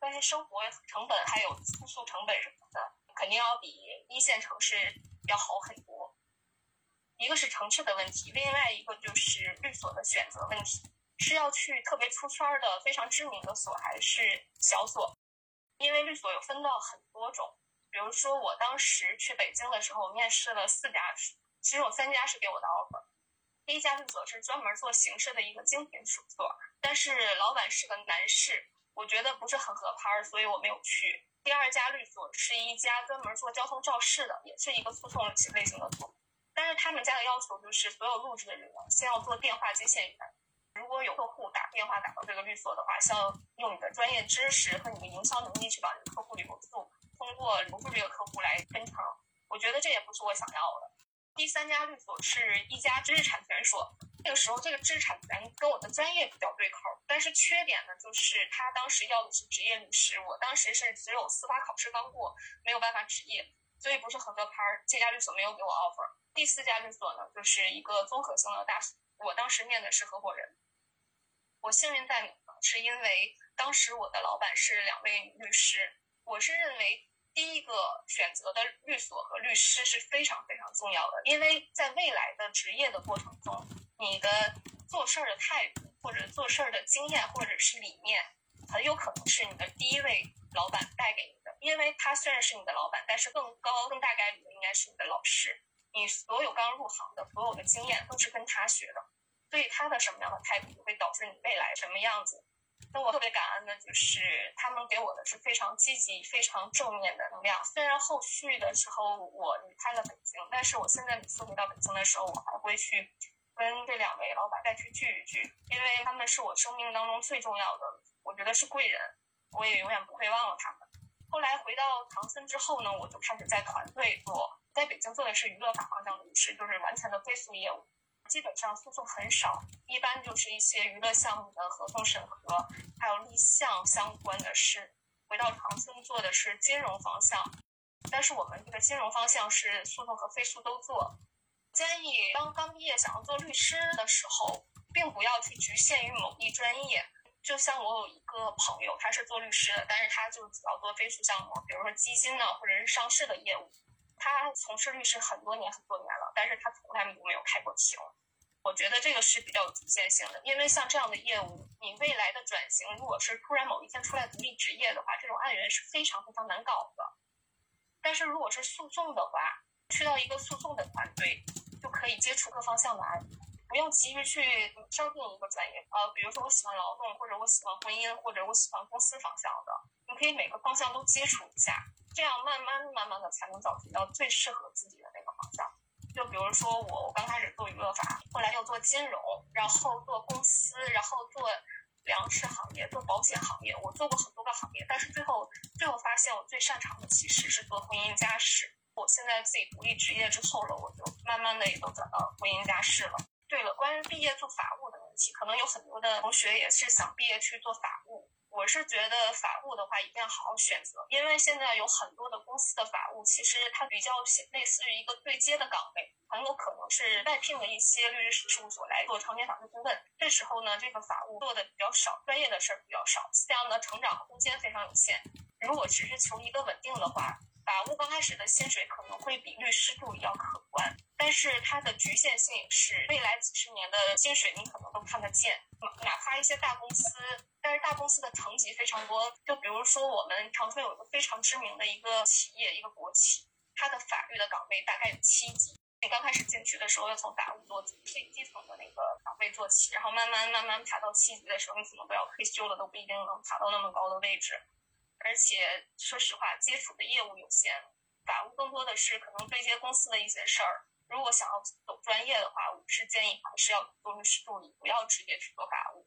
但是生活成本还有住宿成本什么的，肯定要比一线城市要好很多。一个是城市的问题，另外一个就是律所的选择问题，是要去特别出圈的非常知名的所，还是小所？因为律所有分到很多种，比如说我当时去北京的时候，我面试了四家，其实有三家是给我的 offer。第一家律所是专门做刑事的一个精品所，但是老板是个男士，我觉得不是很合拍，所以我没有去。第二家律所是一家专门做交通肇事的，也是一个诉讼类型的所。但是他们家的要求就是，所有入职的人先要做电话接线员。如果有客户打电话打到这个律所的话，需要用你的专业知识和你的营销能力去把这个客户留住，通过留住这个客户来分成。我觉得这也不是我想要的。第三家律所是一家知识产权所，那个时候这个知识产权跟我的专业比较对口，但是缺点呢，就是他当时要的是职业律师，我当时是只有司法考试刚过，没有办法执业，所以不是合格牌儿。这家律所没有给我 offer。第四家律所呢，就是一个综合性的大所。我当时面的是合伙人。我幸运在哪？是因为当时我的老板是两位律师。我是认为第一个选择的律所和律师是非常非常重要的，因为在未来的职业的过程中，你的做事儿的态度，或者做事儿的经验，或者是理念，很有可能是你的第一位老板带给你的。因为他虽然是你的老板，但是更高、更大概率的应该是你的老师。你所有刚入行的所有的经验都是跟他学的，所以他的什么样的态度会导致你未来什么样子。那我特别感恩的就是他们给我的是非常积极、非常正面的能量。虽然后续的时候我离开了北京，但是我现在每次回到北京的时候，我还会去跟这两位老板再去聚一聚，因为他们是我生命当中最重要的，我觉得是贵人，我也永远不会忘了他们。后来回到唐森之后呢，我就开始在团队做，在北京做的是娱乐法方向的律师，就是完全的非诉业务，基本上诉讼很少，一般就是一些娱乐项目的合同审核，还有立项相关的事。回到长春做的是金融方向，但是我们这个金融方向是诉讼和非诉都做。建议刚刚毕业想要做律师的时候，并不要去局限于某一专业。就像我有一个朋友，他是做律师的，但是他就主要做非诉项目，比如说基金呢，或者是上市的业务。他从事律师很多年很多年了，但是他从来没有开过庭。我觉得这个是比较有局限性的，因为像这样的业务，你未来的转型，如果是突然某一天出来独立职业的话，这种案源是非常非常难搞的。但是如果是诉讼的话，去到一个诉讼的团队，就可以接触各方向的案。不用急于去商定一个专业，呃，比如说我喜欢劳动，或者我喜欢婚姻，或者我喜欢公司方向的，你可以每个方向都接触一下，这样慢慢慢慢的才能找到最适合自己的那个方向。就比如说我，我刚开始做娱乐法，后来又做金融，然后做公司，然后做粮食行业，做保险行业，我做过很多个行业，但是最后最后发现我最擅长的其实是做婚姻家事。我现在自己独立职业之后了，我就慢慢的也都转到婚姻家事了。对了，关于毕业做法务的问题，可能有很多的同学也是想毕业去做法务。我是觉得法务的话一定要好好选择，因为现在有很多的公司的法务，其实它比较类似于一个对接的岗位，很有可能是外聘的一些律师事务所来做常年法律顾问。这时候呢，这个法务做的比较少，专业的事儿比较少，这样的成长空间非常有限。如果只是求一个稳定的话，法务刚开始的薪水可能会比律师助理要可观，但是它的局限性是未来几十年的薪水你可能都看得见。哪怕一些大公司，但是大公司的层级非常多。就比如说我们长春有一个非常知名的一个企业，一个国企，它的法律的岗位大概有七级。你刚开始进去的时候要从法务做最基层的那个岗位做起，然后慢慢慢慢爬到七级的时候，你可能都要退休了，都不一定能爬到那么高的位置。而且说实话，接触的业务有限，法务更多的是可能对接公司的一些事儿。如果想要走专业的话，我是建议还是要做律师助理，不要直接去做法务。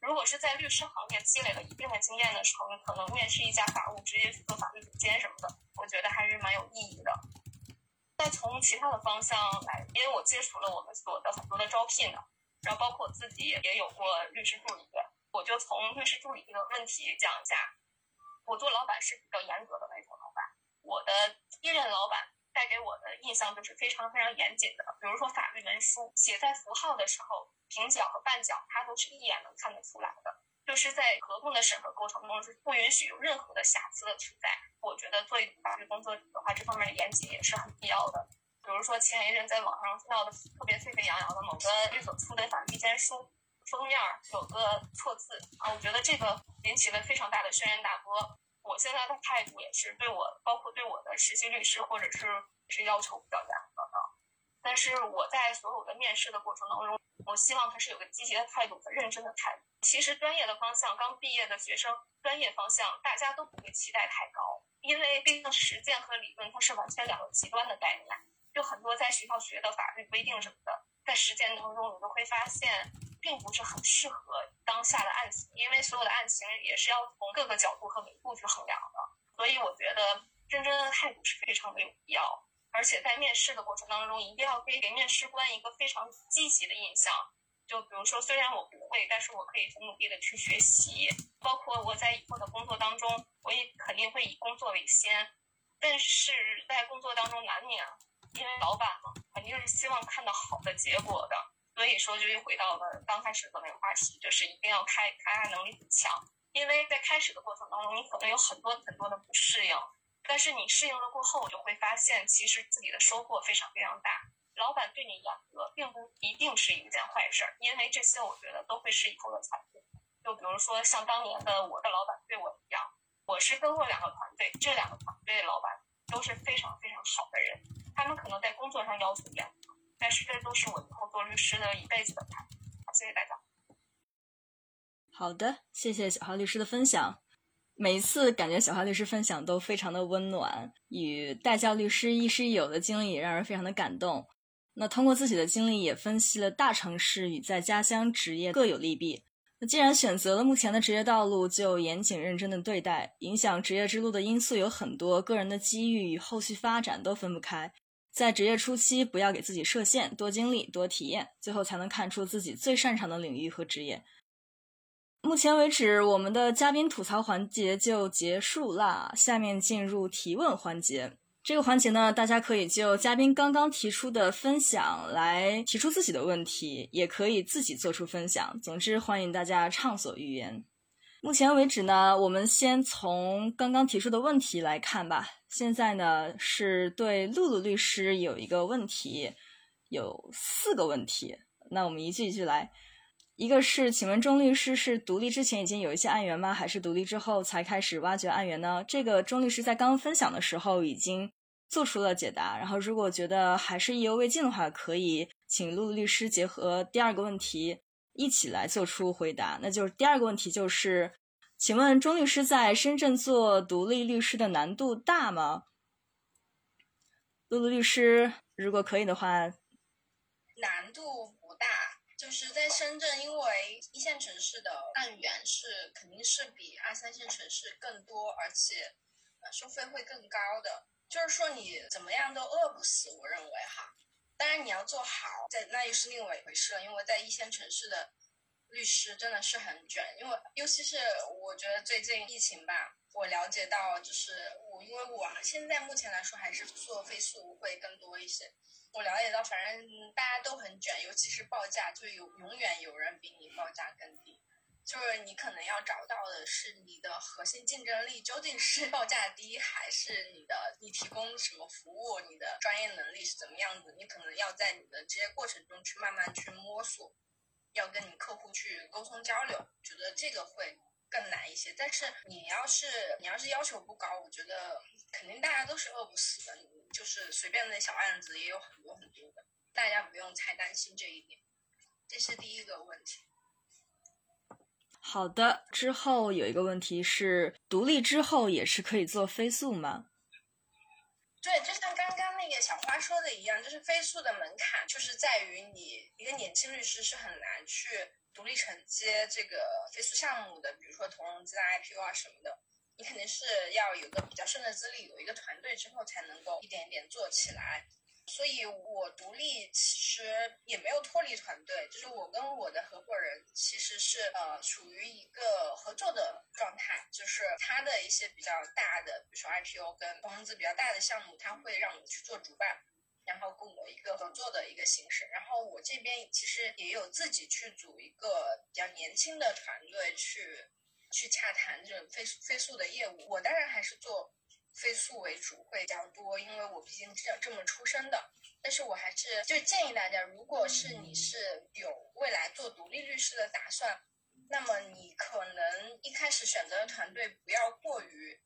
如果是在律师行业积累了一定的经验的时候，你可能面试一家法务，直接去做法律总监什么的，我觉得还是蛮有意义的。再从其他的方向来，因为我接触了我们所的很多的招聘的，然后包括我自己也有过律师助理，我就从律师助理这个问题讲一下。我做老板是比较严格的那种老板，我的第一任老板带给我的印象就是非常非常严谨的。比如说法律文书写在符号的时候，平角和半角，它都是一眼能看得出来的。就是在合同的审核过程中是不允许有任何的瑕疵的存在。我觉得做法律工作者的话，这方面的严谨也是很必要的。比如说前一阵在网上闹的特别沸沸扬扬的某个律所出的法律意见书。封面有个错字啊，我觉得这个引起了非常大的轩然大波。我现在的态度也是对我，包括对我的实习律师或者是是要求比较严格的。但是我在所有的面试的过程当中，我希望他是有个积极的态度和认真的态度。其实专业的方向，刚毕业的学生，专业方向大家都不会期待太高，因为毕竟实践和理论它是完全两个极端的概念。就很多在学校学的法律规定什么的，在实践当中你都会发现。并不是很适合当下的案情，因为所有的案情也是要从各个角度和维度去衡量的，所以我觉得认真的态度是非常的有必要。而且在面试的过程当中，一定要给给面试官一个非常积极的印象。就比如说，虽然我不会，但是我可以很努力的去学习，包括我在以后的工作当中，我也肯定会以工作为先。但是在工作当中难免，因为老板嘛，肯定是希望看到好的结果的。所以说，就又回到了刚开始的那个话题，就是一定要开开发能力很强。因为在开始的过程当中，你可能有很多很多的不适应，但是你适应了过后，就会发现其实自己的收获非常非常大。老板对你严格，并不一定是一件坏事儿，因为这些我觉得都会是以后的财富。就比如说像当年的我的老板对我一样，我是跟过两个团队，这两个团队的老板都是非常非常好的人，他们可能在工作上要求严格。但是这都是我以后做律师的一辈子的态度。好，谢谢大家。好的，谢谢小花律师的分享。每一次感觉小花律师分享都非常的温暖，与代教律师亦师亦友的经历也让人非常的感动。那通过自己的经历，也分析了大城市与在家乡职业各有利弊。那既然选择了目前的职业道路，就严谨认真的对待。影响职业之路的因素有很多，个人的机遇与后续发展都分不开。在职业初期，不要给自己设限，多经历，多体验，最后才能看出自己最擅长的领域和职业。目前为止，我们的嘉宾吐槽环节就结束啦。下面进入提问环节。这个环节呢，大家可以就嘉宾刚刚提出的分享来提出自己的问题，也可以自己做出分享。总之，欢迎大家畅所欲言。目前为止呢，我们先从刚刚提出的问题来看吧。现在呢，是对露露律师有一个问题，有四个问题。那我们一句一句来。一个是，请问钟律师是独立之前已经有一些案源吗？还是独立之后才开始挖掘案源呢？这个钟律师在刚刚分享的时候已经做出了解答。然后，如果觉得还是意犹未尽的话，可以请陆律师结合第二个问题一起来做出回答。那就是第二个问题就是，请问钟律师在深圳做独立律师的难度大吗？陆陆律师，如果可以的话，难度不大。就是在深圳，因为一线城市的案源是肯定是比二三线城市更多，而且呃收费会更高的。就是说你怎么样都饿不死，然你要做好，在那又是另外一回事了。因为在一线城市的律师真的是很卷，因为尤其是我觉得最近疫情吧，我了解到就是我因为我现在目前来说还是做飞速会更多一些。我了解到，反正大家都很卷，尤其是报价，就有永远有人比你报价更低。就是你可能要找到的是你的核心竞争力究竟是报价低，还是你的你提供什么服务，你的专业能力是怎么样子？你可能要在你的这些过程中去慢慢去摸索，要跟你客户去沟通交流，觉得这个会更难一些。但是你要是你要是要求不高，我觉得肯定大家都是饿不死的。就是随便的小案子也有很多很多的，大家不用太担心这一点，这是第一个问题。好的，之后有一个问题是，独立之后也是可以做飞速吗？对，就像刚刚那个小花说的一样，就是飞速的门槛就是在于你一个年轻律师是很难去独立承接这个飞速项目的，比如说投融资啊、IPO 啊什么的。你肯定是要有个比较深的资历，有一个团队之后，才能够一点一点做起来。所以我独立其实也没有脱离团队，就是我跟我的合伙人其实是呃属于一个合作的状态，就是他的一些比较大的，比如说 IPO 跟投资比较大的项目，他会让我去做主办，然后跟我一个合作的一个形式。然后我这边其实也有自己去组一个比较年轻的团队去。去洽谈这种飞飞速的业务，我当然还是做飞速为主会比较多，因为我毕竟是这么出身的。但是我还是就建议大家，如果是你是有未来做独立律师的打算，那么你可能一开始选择的团队不要过于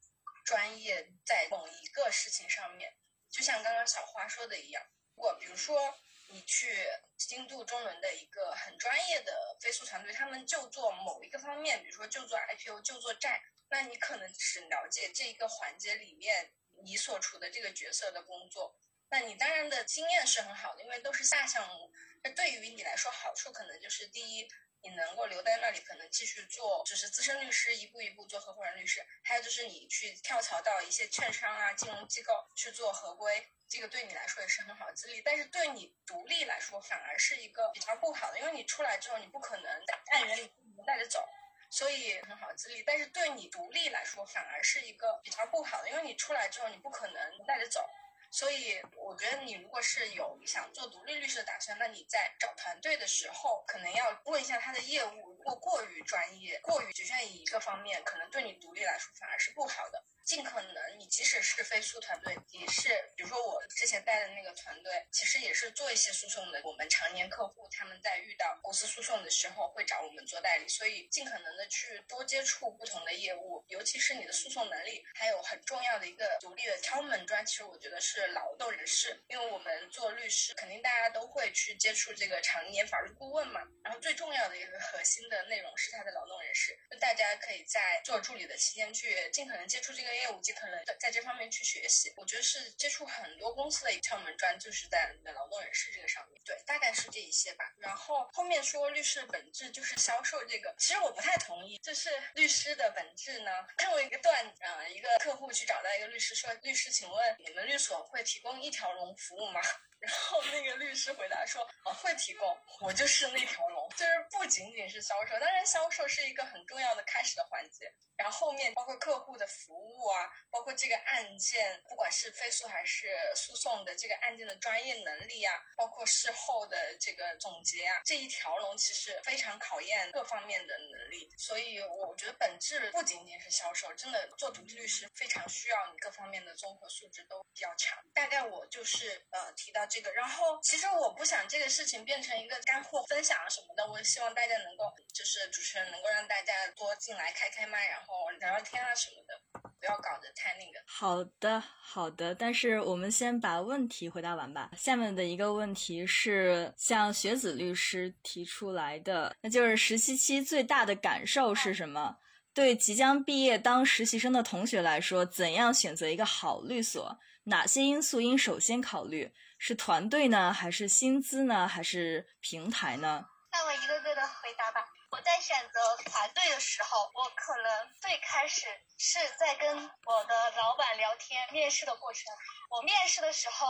专业，在某一个事情上面，就像刚刚小花说的一样，我比如说。你去精度中伦的一个很专业的飞速团队，他们就做某一个方面，比如说就做 IPO，就做债，那你可能只了解这一个环节里面你所处的这个角色的工作，那你当然的经验是很好的，因为都是大项目。那对于你来说，好处可能就是第一，你能够留在那里，可能继续做，就是资深律师，一步一步做合伙人律师；还有就是你去跳槽到一些券商啊、金融机构去做合规。这个对你来说也是很好的资历，但是对你独立来说反而是一个比较不好的，因为你出来之后你不可能按原理带着走，所以很好自立，但是对你独立来说反而是一个比较不好的，因为你出来之后你不可能带着走，所以我觉得你如果是有想做独立律师的打算，那你在找团队的时候可能要问一下他的业务，如果过于专业，过于局限于一个方面，可能对你独立来说反而是不好的。尽可能，你即使是飞速团队，也是，比如说我之前带的那个团队，其实也是做一些诉讼的。我们常年客户他们在遇到公司诉讼的时候，会找我们做代理，所以尽可能的去多接触不同的业务，尤其是你的诉讼能力，还有很重要的一个独立的敲门砖。其实我觉得是劳动人士，因为我们做律师，肯定大家都会去接触这个常年法律顾问嘛。然后最重要的一个核心的内容是他的劳动人士，就大家可以在做助理的期间去尽可能接触这个。业务，尽可能在在这方面去学习。我觉得是接触很多公司的一窍门专，就是在劳动人事这个上面。对，大概是这一些吧。然后后面说律师的本质就是销售，这个其实我不太同意。就是律师的本质呢，看过一个段，呃，一个客户去找到一个律师说：“律师，请问你们律所会提供一条龙服务吗？” <laughs> 然后那个律师回答说：“哦，会提供，我就是那条龙，就是不仅仅是销售，当然销售是一个很重要的开始的环节，然后后面包括客户的服务啊，包括这个案件，不管是飞诉还是诉讼的这个案件的专业能力啊，包括事后的这个总结啊，这一条龙其实非常考验各方面的能力，所以我觉得本质不仅仅是销售，真的做独立律师非常需要你各方面的综合素质都比较强。大概我就是呃提到。”这个，然后其实我不想这个事情变成一个干货分享什么的，我希望大家能够，就是主持人能够让大家多进来开开麦，然后聊聊天啊什么的，不要搞得太那个。好的，好的，但是我们先把问题回答完吧。下面的一个问题是向学子律师提出来的，那就是实习期最大的感受是什么？对即将毕业当实习生的同学来说，怎样选择一个好律所？哪些因素应首先考虑？是团队呢，还是薪资呢，还是平台呢？那我一个个的回答吧。我在选择团队的时候，我可能最开始是在跟我的老板聊天，面试的过程。我面试的时候，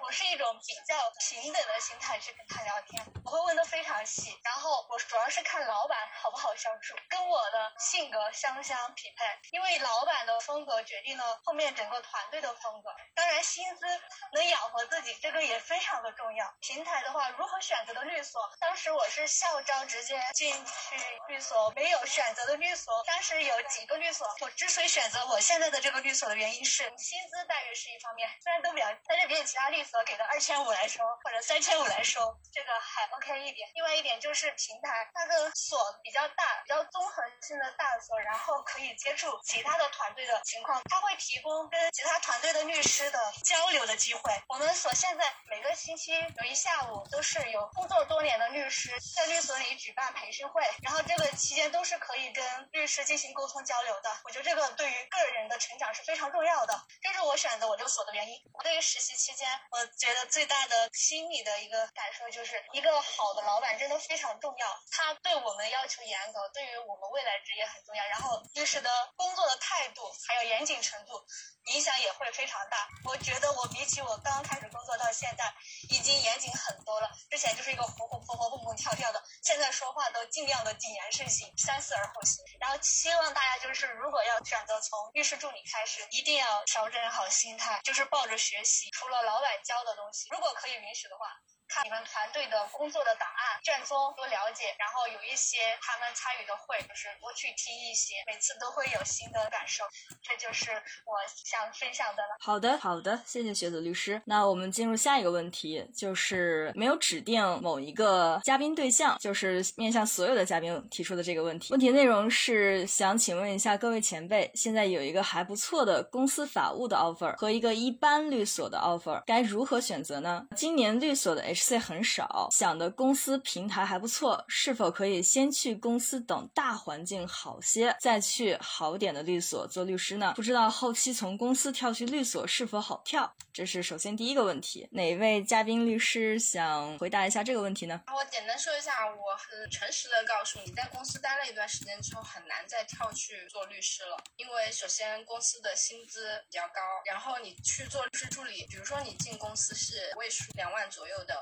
我是一种比较平等的心态去跟他聊天，我会问的非常细，然后我主要是看老板好不好相处，跟我的性格相不相匹配，因为老板的风格决定了后面整个团队的风格。当然，薪资能养活自己，这个也非常的重要。平台的话，如何选择的律所？当时我是校招直接进去律所，没有选择的律所。当时有几个律所，我之所以选择我现在的这个律所的原因是薪资待遇是一方面。虽然都比较，但是比起其他律所给的二千五来说，或者三千五来说，这个还 OK 一点。另外一点就是平台，它的所比较大，比较综合性的大所，然后可以接触其他的团队的情况，它会提供跟其他团队的律师的交流的机会。我们所现在每个星期有一下午都是有工作多年的律师在律所里举办培训会，然后这个期间都是可以跟律师进行沟通交流的。我觉得这个对于个人的成长是非常重要的，这是我选择我这个所的。原因，对于实习期间，我觉得最大的心理的一个感受就是，一个好的老板真的非常重要，他对我们要求严格，对于我们未来职业很重要。然后律师的工作的态度还有严谨程度。影响也会非常大。我觉得我比起我刚开始工作到现在，已经严谨很多了。之前就是一个活活泼泼、蹦蹦跳跳的，现在说话都尽量的谨言慎行、三思而后行。然后希望大家就是，如果要选择从律师助理开始，一定要调整好心态，就是抱着学习，除了老板教的东西，如果可以允许的话。看你们团队的工作的档案，卷宗多了解，然后有一些他们参与的会，就是多去听一些，每次都会有新的感受。这就是我想分享的了。好的，好的，谢谢学子律师。那我们进入下一个问题，就是没有指定某一个嘉宾对象，就是面向所有的嘉宾提出的这个问题。问题内容是想请问一下各位前辈，现在有一个还不错的公司法务的 offer 和一个一般律所的 offer，该如何选择呢？今年律所的 H C 很少，想的公司平台还不错，是否可以先去公司等大环境好些，再去好点的律所做律师呢？不知道后期从公司跳去律所是否好跳？这是首先第一个问题。哪位嘉宾律师想回答一下这个问题呢？我简单说一下，我很诚实的告诉你，在公司待了一段时间之后，很难再跳去做律师了，因为首先公司的薪资比较高，然后你去做律师助理，比如说你进公司是位数两万左右的。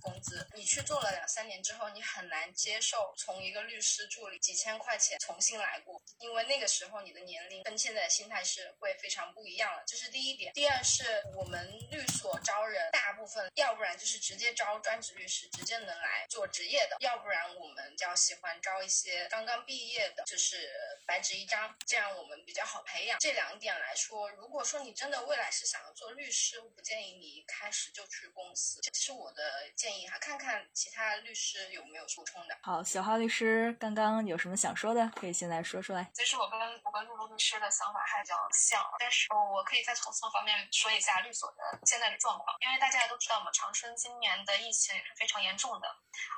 工资，你去做了两三年之后，你很难接受从一个律师助理几千块钱重新来过，因为那个时候你的年龄跟现在的心态是会非常不一样了。这是第一点。第二是我们律所招人，大部分要不然就是直接招专职律师，直接能来做职业的；要不然我们比较喜欢招一些刚刚毕业的，就是白纸一张，这样我们比较好培养。这两点来说，如果说你真的未来是想要做律师，我不建议你一开始就去公司，这是我的建。建议哈，看看其他律师有没有补充的。好，小花律师刚刚有什么想说的，可以现在说出来。其实我跟我跟露露律师的想法还比较像，但是我可以在投诉方面说一下律所的现在的状况，因为大家都知道嘛，长春今年的疫情也是非常严重的，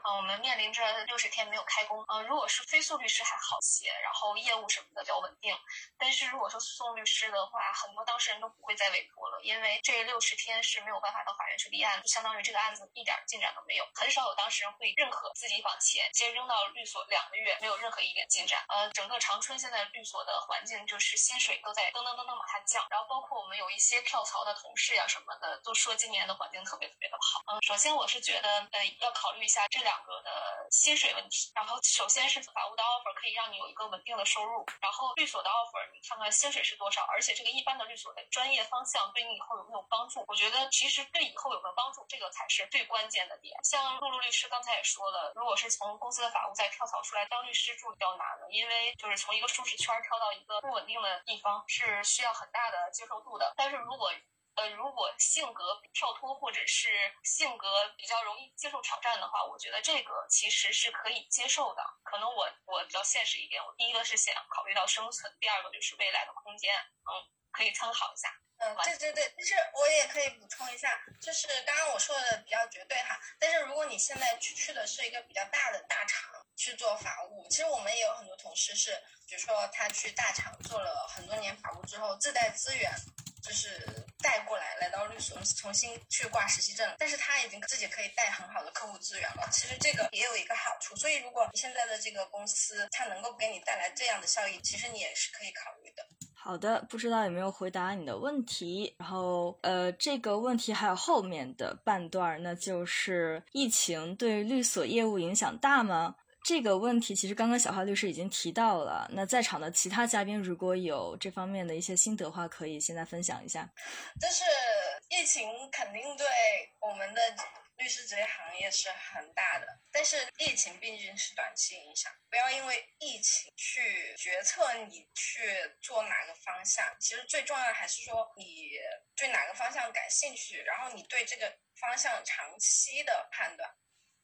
嗯，我们面临着六十天没有开工，嗯，如果是非诉律师还好些，然后业务什么的比较稳定，但是如果说诉讼律师的话，很多当事人都不会再委托了，因为这六十天是没有办法到法院去立案，就相当于这个案子一点进展都没有，很少有当事人会认可自己把钱先扔到律所两个月没有任何一点进展，呃，整个长春现在律所的环境就是薪水都在噔噔噔噔往下降，然后包括我们有一些跳槽的同事呀什么的，都说今年的环境特别特别的好。嗯，首先我是觉得呃要考虑一下这两个的薪水问题，然后首先是法务的 offer 可以让你有一个稳定的收入，然后律所的 offer 你看看薪水是多少，而且这个一般的律所的专业方向对你以后有没有帮助？我觉得其实对以后有没有帮助，这个才是最关键的点。像露露律师刚才也说了，如果是从公司的法务再跳槽出来当律师，助比较难的，因为就是从一个舒适圈跳到一个不稳定的地方是需要很大的接受度的。但是如果呃，如果性格跳脱或者是性格比较容易接受挑战的话，我觉得这个其实是可以接受的。可能我我比较现实一点，我第一个是想考虑到生存，第二个就是未来的空间，嗯，可以参考一下。嗯，对对对，但是我也可以补充一下，就是刚刚我说的比较绝对哈，但是如果你现在去去的是一个比较大的大厂去做法务，其实我们也有很多同事是，比如说他去大厂做了很多年法务之后，自带资源。就是带过来，来到律所重新去挂实习证，但是他已经自己可以带很好的客户资源了。其实这个也有一个好处，所以如果你现在的这个公司它能够给你带来这样的效益，其实你也是可以考虑的。好的，不知道有没有回答你的问题。然后，呃，这个问题还有后面的半段，那就是疫情对律所业务影响大吗？这个问题其实刚刚小花律师已经提到了。那在场的其他嘉宾如果有这方面的一些心得话，可以现在分享一下。就是疫情肯定对我们的律师这行业是很大的，但是疫情毕竟是短期影响，不要因为疫情去决策你去做哪个方向。其实最重要的还是说你对哪个方向感兴趣，然后你对这个方向长期的判断。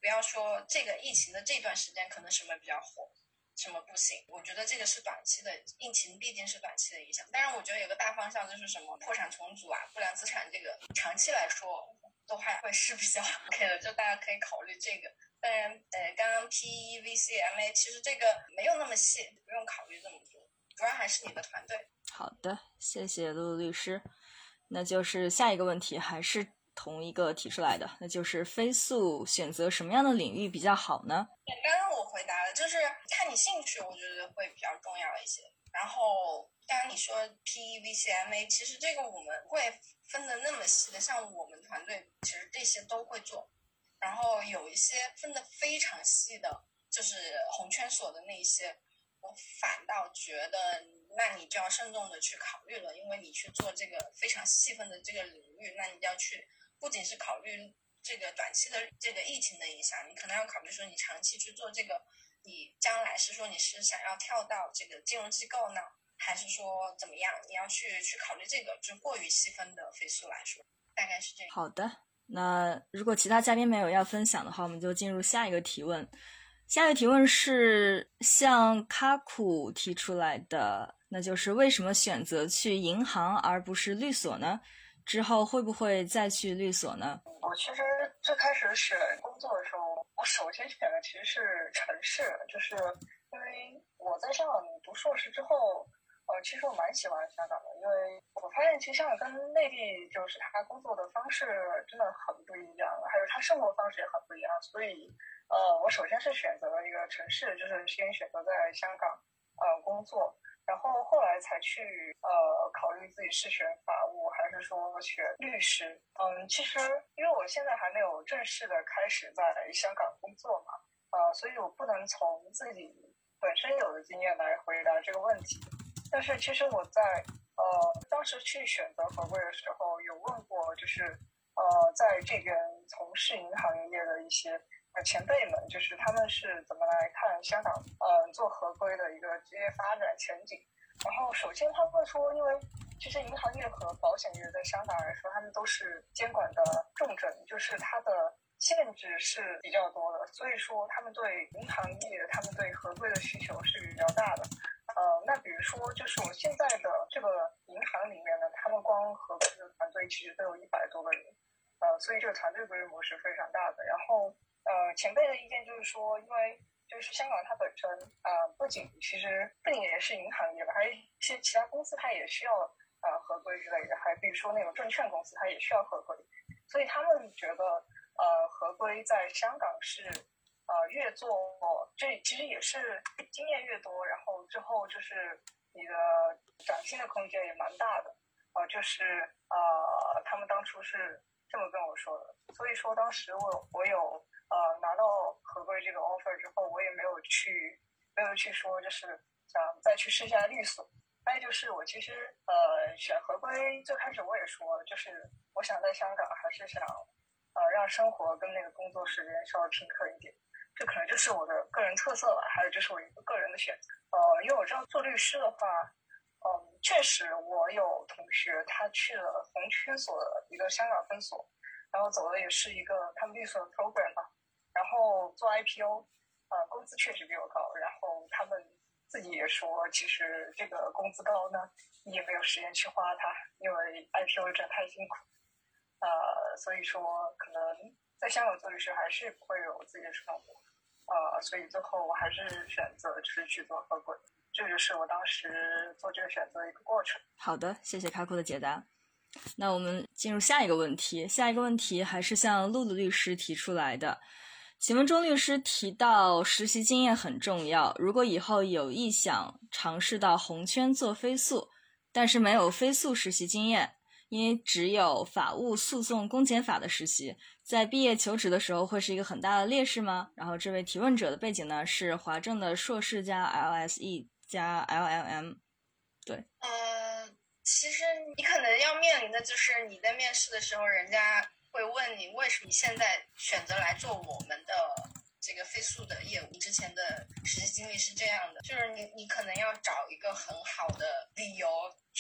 不要说这个疫情的这段时间可能什么比较火，什么不行。我觉得这个是短期的，疫情毕竟是短期的影响。但是我觉得有个大方向就是什么破产重组啊、不良资产这个，长期来说都还会是比较 OK 的，就大家可以考虑这个。当然，呃，刚刚 PE、VC、MA 其实这个没有那么细，不用考虑这么多，主要还是你的团队。好的，谢谢露露律师。那就是下一个问题还是。同一个提出来的，那就是飞速选择什么样的领域比较好呢？刚刚我回答了，就是看你兴趣，我觉得会比较重要一些。然后刚刚你说 P E V C M A，其实这个我们会分的那么细的，像我们团队其实这些都会做。然后有一些分的非常细的，就是红圈所的那些，我反倒觉得。那你就要慎重的去考虑了，因为你去做这个非常细分的这个领域，那你要去不仅是考虑这个短期的这个疫情的影响，你可能要考虑说你长期去做这个，你将来是说你是想要跳到这个金融机构呢，还是说怎么样？你要去去考虑这个，就过于细分的飞速来说，大概是这样。好的，那如果其他嘉宾没有要分享的话，我们就进入下一个提问。下一个提问是向卡库提出来的，那就是为什么选择去银行而不是律所呢？之后会不会再去律所呢？我其实最开始选工作的时候，我首先选的其实是城市，就是因为我在香港读硕士之后，呃，其实我蛮喜欢香港的，因为我发现其实香港跟内地就是他工作的方式真的很不一样，还有他生活方式也很不一样，所以。呃，我首先是选择了一个城市，就是先选择在香港呃工作，然后后来才去呃考虑自己是选法务还是说选律师。嗯，其实因为我现在还没有正式的开始在香港工作嘛，呃，所以我不能从自己本身有的经验来回答这个问题。但是其实我在呃当时去选择合规的时候，有问过就是呃在这边从事银行业的一些。前辈们就是他们是怎么来看香港呃做合规的一个职业发展前景？然后首先他们说，因为其实银行业和保险业在香港来说，他们都是监管的重镇，就是它的限制是比较多的，所以说他们对银行业，他们对合规的需求是比较大的。呃，那比如说，就是我现在的这个银行里面呢，他们光合规的团队其实都有一百多个人，呃，所以这个团队规模是非常大的。然后，呃，前辈的意见就是说，因为就是香港它本身呃，不仅其实不仅也是银行业吧，还有一些其他公司它也需要呃合规之类的，还比如说那种证券公司它也需要合规，所以他们觉得呃合规在香港是。呃，越做这其实也是经验越多，然后之后就是你的涨薪的空间也蛮大的。呃，就是呃，他们当初是这么跟我说的，所以说当时我我有呃拿到合规这个 offer 之后，我也没有去没有去说就是想再去试一下律所。还有就是我其实呃选合规最开始我也说，就是我想在香港还是想呃让生活跟那个工作时间稍微平衡一点。这可能就是我的个人特色吧，还有就是我一个个人的选择。呃，因为我知道做律师的话，嗯，确实我有同学他去了红圈所的一个香港分所，然后走的也是一个他们律所的 program 吧，然后做 IPO，呃，工资确实比我高。然后他们自己也说，其实这个工资高呢，你也没有时间去花它，因为 IPO 真的太辛苦。呃，所以说可能在香港做律师还是不会有自己的生活。呃，所以最后我还是选择就是去做合规，这就是我当时做这个选择的一个过程。好的，谢谢卡库的解答。那我们进入下一个问题，下一个问题还是向露露律师提出来的。请问钟律师提到实习经验很重要，如果以后有意想尝试到红圈做飞诉，但是没有飞诉实习经验，因为只有法务、诉讼、公检法的实习。在毕业求职的时候会是一个很大的劣势吗？然后这位提问者的背景呢是华政的硕士加 LSE 加 LLM，对。呃，其实你可能要面临的就是你在面试的时候，人家会问你为什么现在选择来做我们的这个飞速的业务。之前的实习经历是这样的，就是你你可能要找一个很好的理由。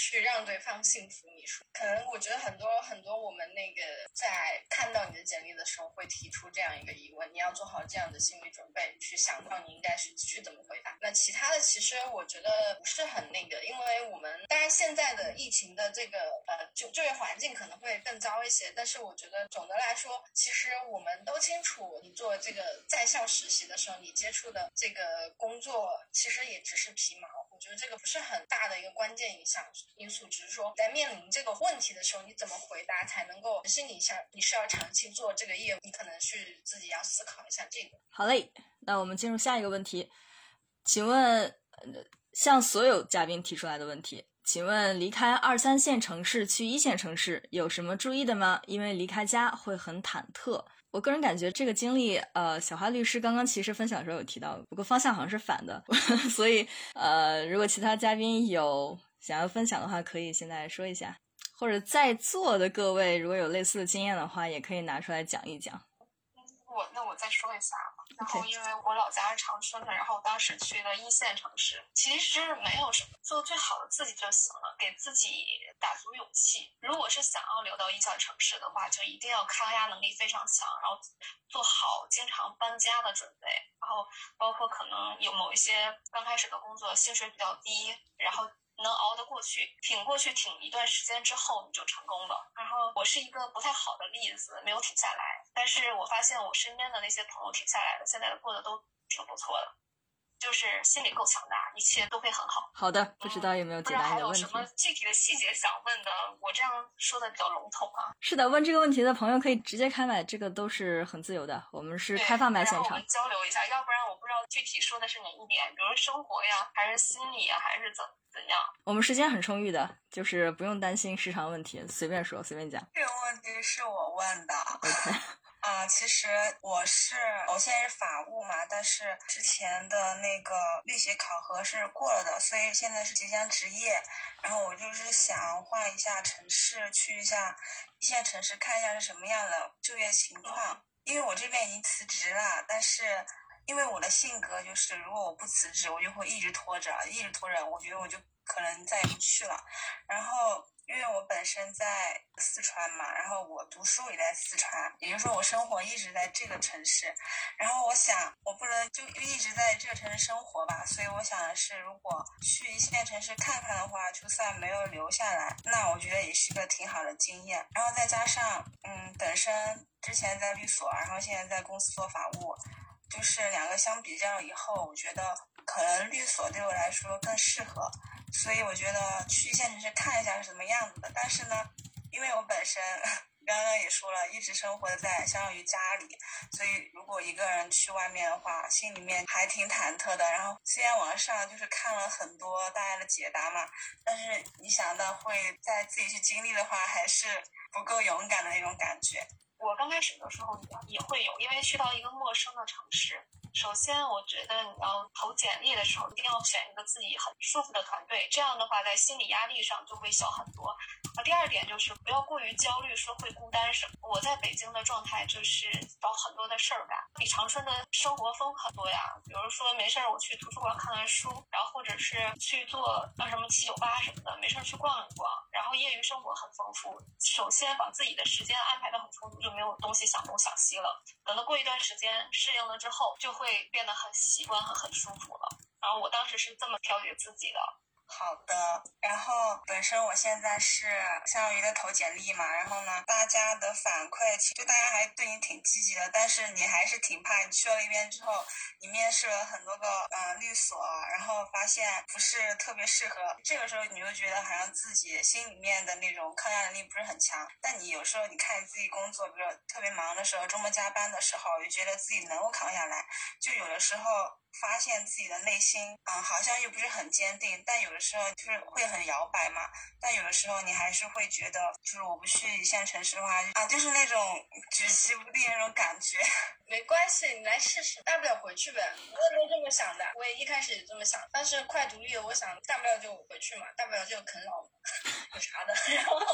去让对方信服你说，可能我觉得很多很多我们那个在看到你的简历的时候会提出这样一个疑问，你要做好这样的心理准备，去想到你应该是去怎么回答。那其他的其实我觉得不是很那个，因为我们当然现在的疫情的这个呃就就业环境可能会更糟一些，但是我觉得总的来说，其实我们都清楚，你做这个在校实习的时候，你接触的这个工作其实也只是皮毛。我觉得这个不是很大的一个关键影响因素，只是说在面临这个问题的时候，你怎么回答才能够，是你想你是要长期做这个业务，你可能去自己要思考一下这个。好嘞，那我们进入下一个问题，请问，向所有嘉宾提出来的问题，请问离开二三线城市去一线城市有什么注意的吗？因为离开家会很忐忑。我个人感觉这个经历，呃，小花律师刚刚其实分享的时候有提到，不过方向好像是反的，<laughs> 所以，呃，如果其他嘉宾有想要分享的话，可以现在说一下，或者在座的各位如果有类似的经验的话，也可以拿出来讲一讲。我那我再说一下。然后，因为我老家是长春的，然后当时去了一线城市，其实没有什么，做最好的自己就行了，给自己打足勇气。如果是想要留到一线城市的话，就一定要抗压能力非常强，然后做好经常搬家的准备，然后包括可能有某一些刚开始的工作薪水比较低，然后。能熬得过去，挺过去，挺一段时间之后你就成功了。然后我是一个不太好的例子，没有挺下来。但是我发现我身边的那些朋友挺下来的，现在过得都挺不错的。就是心理够强大，一切都会很好。好的，不知道有没有解答你的问题？还有什么具体的细节想问的？我这样说的比较笼统啊。是的，问这个问题的朋友可以直接开麦，这个都是很自由的。我们是开放麦现场。我们交流一下，要不然我不知道具体说的是哪一点，比如生活呀，还是心理呀，还是怎怎样？我们时间很充裕的，就是不用担心时长问题，随便说，随便讲。这个问题是我问的。OK。啊，其实我是我现在是法务嘛，但是之前的那个律协考核是过了的，所以现在是即将执业。然后我就是想换一下城市，去一下一线城市看一下是什么样的就业情况。因为我这边已经辞职了，但是因为我的性格就是，如果我不辞职，我就会一直拖着，一直拖着，我觉得我就可能再也不去了。然后。因为我本身在四川嘛，然后我读书也在四川，也就是说我生活一直在这个城市。然后我想，我不能就一直在这个城市生活吧，所以我想的是，如果去一线城市看看的话，就算没有留下来，那我觉得也是个挺好的经验。然后再加上，嗯，本身之前在律所，然后现在在公司做法务，就是两个相比较以后，我觉得可能律所对我来说更适合。所以我觉得去一线城市看一下是什么样子的，但是呢，因为我本身刚刚也说了，一直生活在相当于家里，所以如果一个人去外面的话，心里面还挺忐忑的。然后虽然网上就是看了很多大家的解答嘛，但是你想到会在自己去经历的话，还是不够勇敢的那种感觉。我刚开始的时候也会有，因为去到一个陌生的城市。首先，我觉得你要投简历的时候，一定要选一个自己很舒服的团队，这样的话，在心理压力上就会小很多。啊，第二点就是不要过于焦虑，说会孤单什么。我在北京的状态就是找很多的事儿干，比长春的生活丰富很多呀。比如说没事儿我去图书馆看看书，然后或者是去做那什么七九八什么的，没事儿去逛一逛。然后业余生活很丰富。首先把自己的时间安排的很充足，就没有东西想东想西了。等到过一段时间适应了之后，就会。会变得很习惯和很舒服了。然后我当时是这么调节自己的。好的，然后本身我现在是相当于在投简历嘛，然后呢，大家的反馈其实大家还对你挺积极的，但是你还是挺怕，你去了一边之后，你面试了很多个嗯律所，然后发现不是特别适合，这个时候你就觉得好像自己心里面的那种抗压能力不是很强，但你有时候你看你自己工作，比如特别忙的时候，周末加班的时候，就觉得自己能够扛下来，就有的时候。发现自己的内心，嗯，好像又不是很坚定，但有的时候就是会很摇摆嘛。但有的时候你还是会觉得，就是我不去一线城市的话，啊，就是那种举棋不定那种感觉。<laughs> 没关系，你来试试，大不了回去呗。我也这么想的，我也一开始也这么想。但是快独立了，我想大不了就回去嘛，大不了就啃老，有啥的。然后，<laughs>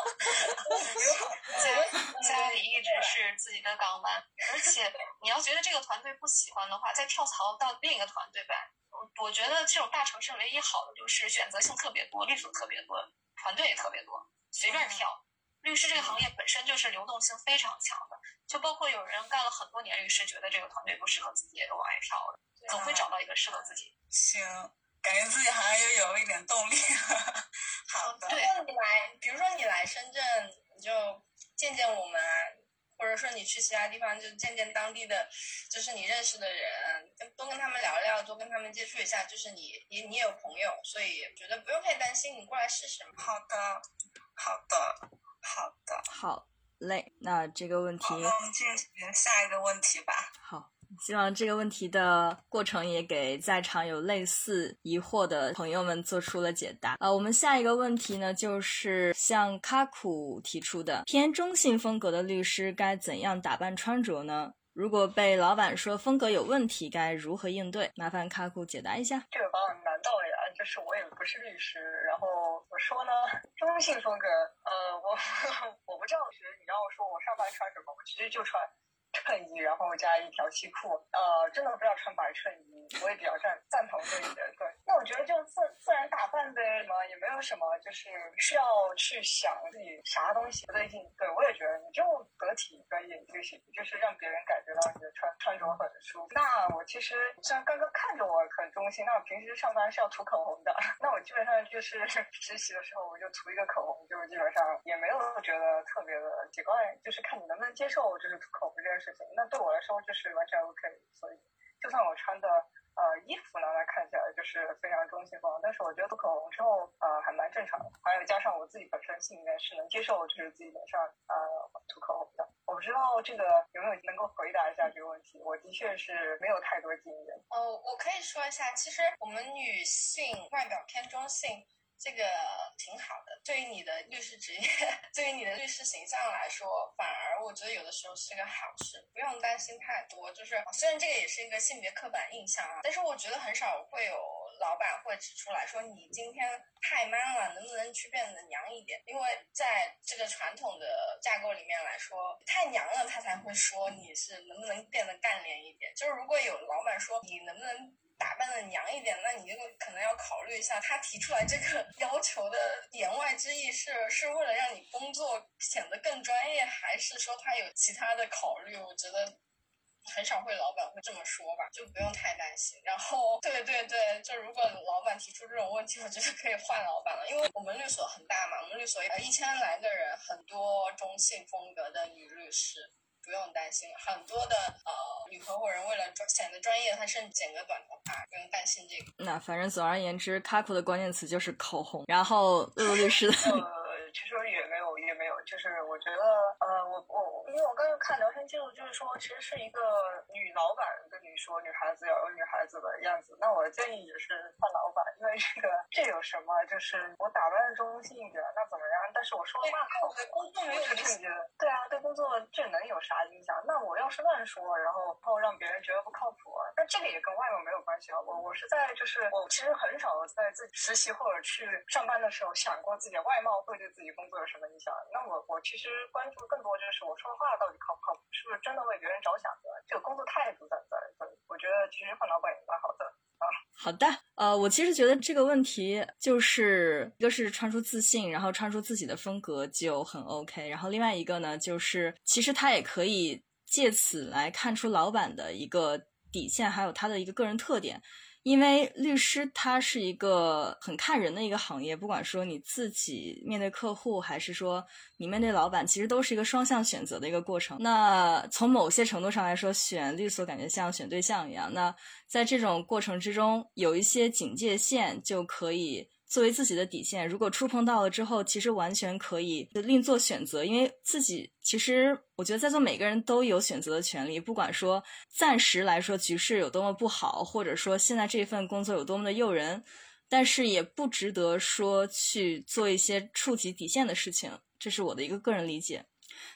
在家里一直是自己的港湾，而且你要觉得这个团队不喜欢的话，再跳槽到另一个。团队呗，我我觉得这种大城市唯一好的就是选择性特别多，律所特别多，团队也特别多，随便跳。律师这个行业本身就是流动性非常强的，就包括有人干了很多年律师，觉得这个团队不适合自己，也都往外跳了，总会找到一个适合自己。行，感觉自己好像又有一点动力。<laughs> 好的。对，你来，比如说你来深圳，你就见见我们。或者说你去其他地方就见见当地的，就是你认识的人，多跟他们聊聊，多跟他们接触一下。就是你你你有朋友，所以觉得不用太担心，你过来试试。好的，好的，好的，好嘞。那这个问题，我们进行下一个问题吧。好。希望这个问题的过程也给在场有类似疑惑的朋友们做出了解答。呃，我们下一个问题呢，就是向卡库提出的：偏中性风格的律师该怎样打扮穿着呢？如果被老板说风格有问题，该如何应对？麻烦卡库解答一下。这个方案难道呀？就是我也不是律师，然后我说呢，中性风格，呃，我 <laughs> 我不知道，其实你要说我上班穿什么，我其实就穿。衬衣，然后加一条西裤，呃，真的不要穿白衬衣，我也比较赞赞同这一点。对，那我觉得就自自然打扮呗，什么也没有什么，就是需要去想自己啥东西不对劲。对我也觉得你就得体专业就行，就是让别人感觉到你的穿穿着很舒服。那我其实像刚刚看着我很中性，那我平时上班是要涂口红的，<laughs> 那我基本上就是 <laughs> 实习的时候我就涂一个口红，就基本上也没有觉得特别的奇怪，就是看你能不能接受，就是涂口红这件事。事情，那对我来说就是完全 OK，所以就算我穿的呃衣服呢，那看起来就是非常中性风，但是我觉得涂口红之后呃还蛮正常的，还有加上我自己本身心里面是能接受就是自己脸上呃涂口红的，我不知道这个有没有能够回答一下这个问题，我的确是没有太多经验。哦，我可以说一下，其实我们女性外表偏中性。这个挺好的，对于你的律师职业，<laughs> 对于你的律师形象来说，反而我觉得有的时候是个好事，不用担心太多。就是虽然这个也是一个性别刻板印象啊，但是我觉得很少会有老板会指出来说你今天太 man 了，能不能去变得娘一点？因为在这个传统的架构里面来说，太娘了他才会说你是能不能变得干练一点。就是如果有老板说你能不能。打扮的娘一点，那你就可能要考虑一下，他提出来这个 <laughs> 要求的言外之意是是为了让你工作显得更专业，还是说他有其他的考虑？我觉得。很少会老板会这么说吧，就不用太担心。然后，对对对，就如果老板提出这种问题，我觉得可以换老板了，因为我们律所很大嘛，我们律所一千来个人，很多中性风格的女律师，不用担心。很多的呃女合伙人为了专显得专业，她甚至剪个短头发，不用担心这个。那反正总而言之，卡普的关键词就是口红，然后露露律师的。其实也没有，也没有，就是我觉得，呃，我我因为我刚刚看聊天记录，就是说，其实是一个女老板跟你说，女孩子要有女孩子的样子。那我的建议也是换老板，因为这个这有什么？就是我打扮中性一点，那怎么样？但是我说话靠谱，我是这么觉得。对啊，对工作这能有啥影响？那我要是乱说，然后后让别人觉得不靠谱，那这个也跟外貌没有关系啊。我我是在就是我其实很少在自己实习或者去上班的时候想过自己的外貌会对自己。工作有什么影响？那我我其实关注更多就是我说话到底靠不靠谱，是不是真的为别人着想的？这个工作态度在不在？我觉得其实换老板也蛮好的啊。好的，呃，我其实觉得这个问题就是一个是穿出自信，然后穿出自己的风格就很 OK，然后另外一个呢，就是其实他也可以借此来看出老板的一个底线，还有他的一个个人特点。因为律师他是一个很看人的一个行业，不管说你自己面对客户，还是说你面对老板，其实都是一个双向选择的一个过程。那从某些程度上来说，选律所感觉像选对象一样。那在这种过程之中，有一些警戒线就可以。作为自己的底线，如果触碰到了之后，其实完全可以另做选择，因为自己其实我觉得在座每个人都有选择的权利，不管说暂时来说局势有多么不好，或者说现在这份工作有多么的诱人，但是也不值得说去做一些触及底线的事情，这是我的一个个人理解。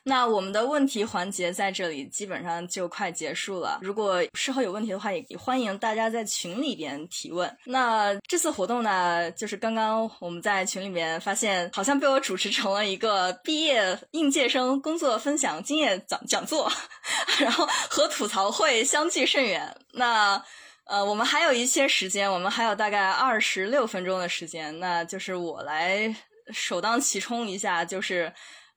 那我们的问题环节在这里基本上就快结束了。如果事后有问题的话，也欢迎大家在群里边提问。那这次活动呢，就是刚刚我们在群里面发现，好像被我主持成了一个毕业应届生工作分享经验讲讲座，<laughs> 然后和吐槽会相距甚远。那呃，我们还有一些时间，我们还有大概二十六分钟的时间，那就是我来首当其冲一下，就是。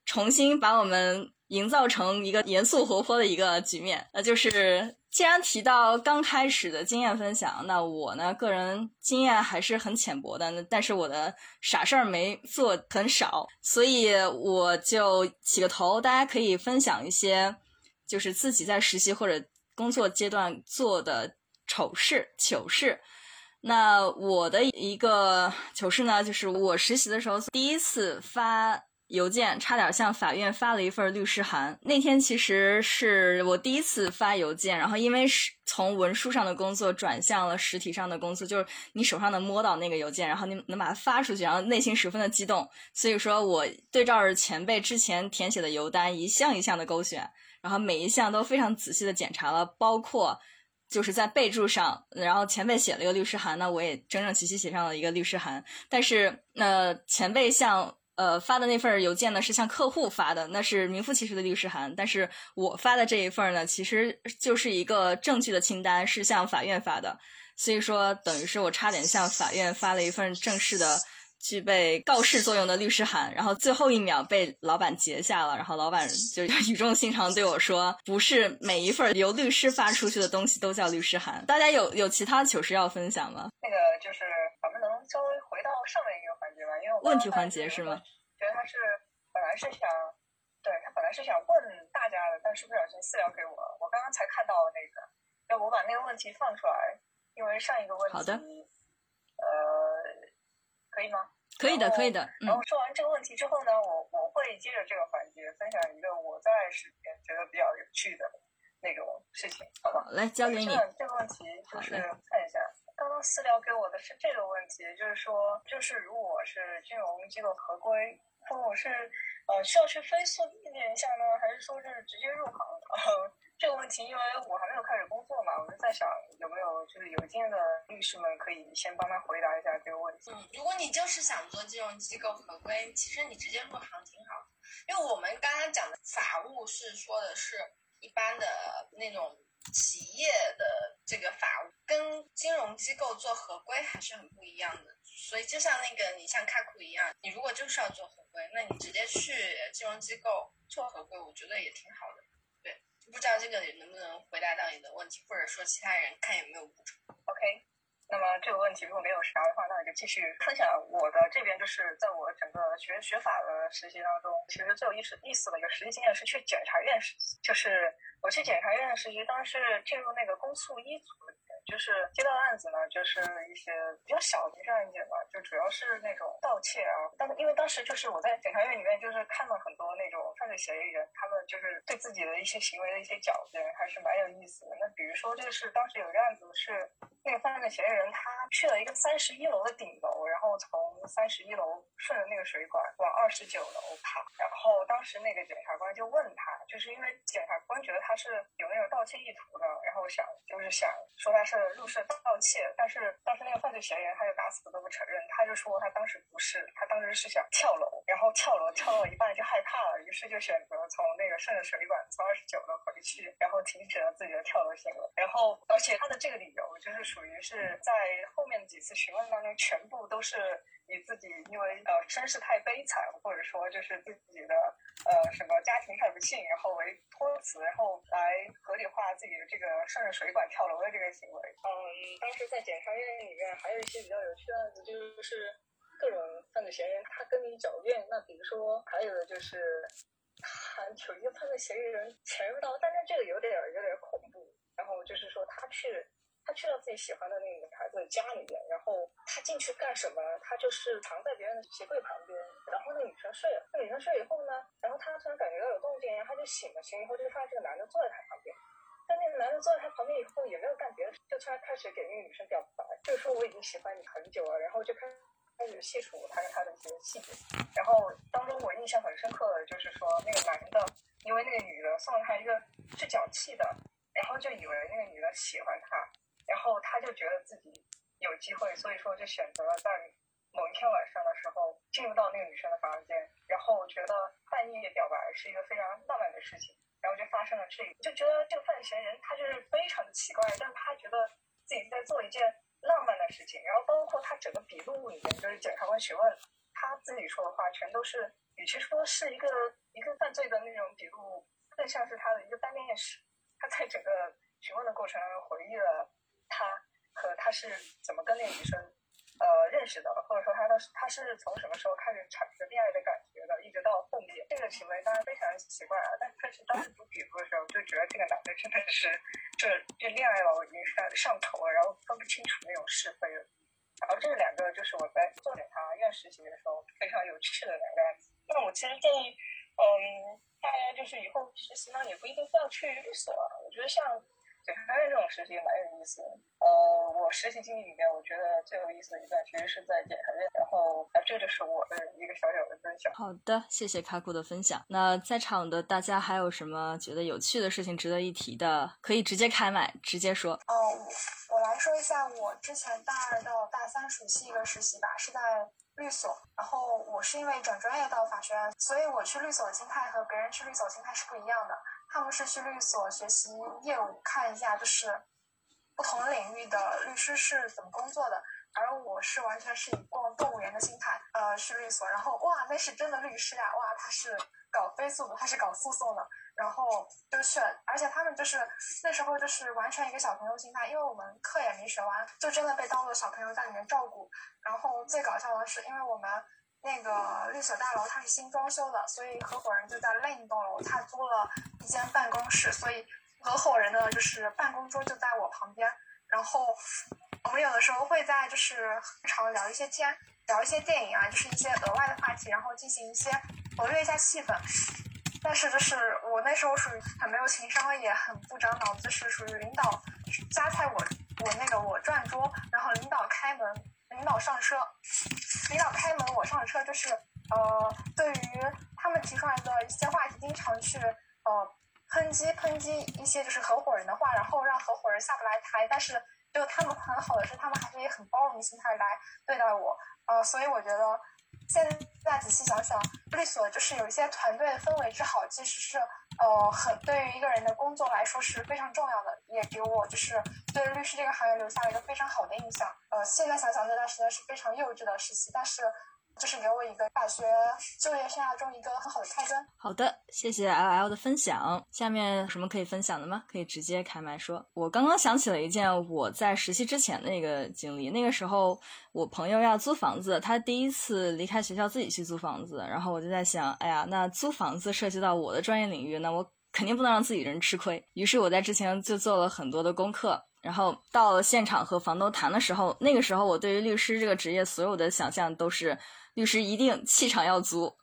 重新把我们营造成一个严肃活泼的一个局面，那就是既然提到刚开始的经验分享，那我呢个人经验还是很浅薄的，但是我的傻事儿没做很少，所以我就起个头，大家可以分享一些就是自己在实习或者工作阶段做的丑事、糗事。那我的一个糗事呢，就是我实习的时候第一次发。邮件差点向法院发了一份律师函。那天其实是我第一次发邮件，然后因为是从文书上的工作转向了实体上的工作，就是你手上能摸到那个邮件，然后你能把它发出去，然后内心十分的激动。所以说我对照着前辈之前填写的邮单，一项一项的勾选，然后每一项都非常仔细的检查了，包括就是在备注上，然后前辈写了一个律师函，那我也整整齐齐写上了一个律师函。但是那前辈向呃，发的那份邮件呢是向客户发的，那是名副其实的律师函。但是我发的这一份呢，其实就是一个证据的清单，是向法院发的。所以说，等于是我差点向法院发了一份正式的、具备告示作用的律师函，然后最后一秒被老板截下了。然后老板就语重心长对我说：“不是每一份由律师发出去的东西都叫律师函。”大家有有其他糗事要分享吗？那个就是咱们能稍微回到上面一个环节吧？因为问题环节是吗？觉得他是本来是想，对他本来是想问大家的，但是不小心私聊给我了，我刚刚才看到那个，要我把那个问题放出来，因为上一个问题，好的，呃，可以吗？可以的，可以的。然后说完这个问题之后呢，我我会接着这个环节分享一个我在视频觉得比较有趣的那种事情，好吧？来交给你。这个问题就是看一下。刚刚私聊给我的是这个问题，就是说，就是如果是金融机构合规，那我是呃需要去飞速历练一下呢，还是说是直接入行？呃，这个问题，因为我还没有开始工作嘛，我就在想有没有就是有经验的律师们可以先帮他回答一下这个问题。嗯，如果你就是想做金融机构合规，其实你直接入行挺好，因为我们刚刚讲的法务是说的是一般的那种。企业的这个法务跟金融机构做合规还是很不一样的。所以就像那个你像开库一样，你如果就是要做合规，那你直接去金融机构做合规，我觉得也挺好的。对，不知道这个能不能回答到你的问题，或者说其他人看有没有补充。OK，那么这个问题如果没有啥的话，那我就继续分享我的这边，就是在我整个学学法的实习当中，其实最有意思意思的一个实习经验是去检察院实习，就是去检察院实习，当时进入那个公诉一组里面，就是接到案子呢，就是一些比较小的民事案件吧，就主要是那种盗窃啊。但是因为当时就是我在检察院里面，就是看到很多那种犯罪嫌疑人，他们就是对自己的一些行为的一些狡辩，还是蛮有意思的。那比如说，就是当时有一个案子是那个犯罪嫌疑人他去了一个三十一楼的顶楼，然后从三十一楼顺着那个水管往二十九楼爬，然后当时那个检察官就问他，就是因为检察他是有那种盗窃意图的，然后想就是想说他是入室盗窃，但是当时那个犯罪嫌疑人他就打死都不承认，他就说他当时不是，他当时是想跳楼，然后跳楼跳到一半就害怕了，于是就选择从那个顺着水管从二十九楼回去，然后停止了自己的跳楼行为，然后而且他的这个理由就是属于是在后面几次询问当中全部都是。以自己因为呃身世太悲惨，或者说就是自己的呃什么家庭太不幸，然后为托词，然后来合理化自己的这个顺着水管跳楼的这个行为。嗯，当时在检察院里面还有一些比较有趣的案子，就是各种犯罪嫌疑人他跟你狡辩。那比如说还有的就是他有一个犯罪嫌疑人潜入到，但是这个有点有点恐怖。然后就是说他去。他去到自己喜欢的那个女孩子的家里边，然后他进去干什么？他就是藏在别人的鞋柜旁边，然后那女生睡了。那女生睡以后呢，然后他突然感觉到有动静，然后他就醒了，醒以后就发现这个男的坐在他旁边。但那个男的坐在他旁边以后也没有干别的，就突然开始给那个女生表白，就是说我已经喜欢你很久了，然后就开始开始细数他跟他的一些细节。然后当中我印象很深刻的就是说那个男的，因为那个女的送了他一个是脚气的，然后就以为那个女的喜欢他。然后他就觉得自己有机会，所以说就选择了在某一天晚上的时候进入到那个女生的房间，然后觉得半夜表白是一个非常浪漫的事情，然后就发生了这个，就觉得这个犯罪嫌疑人他就是非常的奇怪，但是他觉得自己在做一件浪漫的事情，然后包括他整个笔录里面，就是检察官询问他自己说的话，全都是与其说是一个一个犯罪的那种笔录，更像是他的一个单面史，他在整个询问的过程中回忆了。他和他是怎么跟那个女生呃认识的，或者说他的他是从什么时候开始产生恋爱的感觉的，一直到后面这个行为当然非常奇怪啊，但但是当时读笔录的时候就觉得这个男的真的是这这恋爱脑已经上上头了，然后分不清楚那种是非了。然后这两个就是我在做检察院实习的时候非常有趣的两个案子。那我其实建议，嗯，大家就是以后实习呢也不一定非要去律所啊，我觉得像。检察院这种实习蛮有意思的。呃，我实习经历里面，得最有意思的一段其实是在检察院。然后，啊，这就是我的一个小小的分享。好的，谢谢卡库的分享。那在场的大家还有什么觉得有趣的事情值得一提的，可以直接开麦，直接说。哦，我来说一下我之前大二到大三暑期一个实习吧，是在律所。然后我是因为转专业到法学院，所以我去律所的心态和别人去律所心态是不一样的。他们是去律所学习业务，看一下就是不同领域的律师是怎么工作的，而是完全是以逛动物园的心态，呃，去律所，然后哇，那是真的律师呀，哇，他是搞飞诉的，他是搞诉讼的，然后就去了，而且他们就是那时候就是完全一个小朋友心态，因为我们课也没学完，就真的被当做小朋友在里面照顾，然后最搞笑的是，因为我们。那个律所大楼它是新装修的，所以合伙人就在另一栋楼，他租了一间办公室，所以合伙人的就是办公桌就在我旁边。然后我们有的时候会在就是常聊一些天，聊一些电影啊，就是一些额外的话题，然后进行一些活跃一下气氛。但是就是我那时候属于很没有情商，也很不长脑子，是属于领导夹菜我我那个我转桌，然后领导开门。领导上车，领导开门，我上车，就是呃，对于他们提出来的一些话题，经常去呃抨击抨击一些就是合伙人的话，然后让合伙人下不来台。但是就他们很好的是，他们还是以很包容的心态来对待我，呃，所以我觉得现在仔细想想，律所就是有一些团队氛围之好，其实是呃很对于一个人的工作来说是非常重要的，也给我就是对律师这个行业留下了一个非常好的印象。呃，现在想想那段时间是非常幼稚的时期，但是。就是给我一个大学就业生涯中一个很好的开端。好的，谢谢 L L 的分享。下面什么可以分享的吗？可以直接开麦说。我刚刚想起了一件我在实习之前的一个经历。那个时候我朋友要租房子，他第一次离开学校自己去租房子，然后我就在想，哎呀，那租房子涉及到我的专业领域，那我肯定不能让自己人吃亏。于是我在之前就做了很多的功课。然后到了现场和房东谈的时候，那个时候我对于律师这个职业所有的想象都是。律师一定气场要足，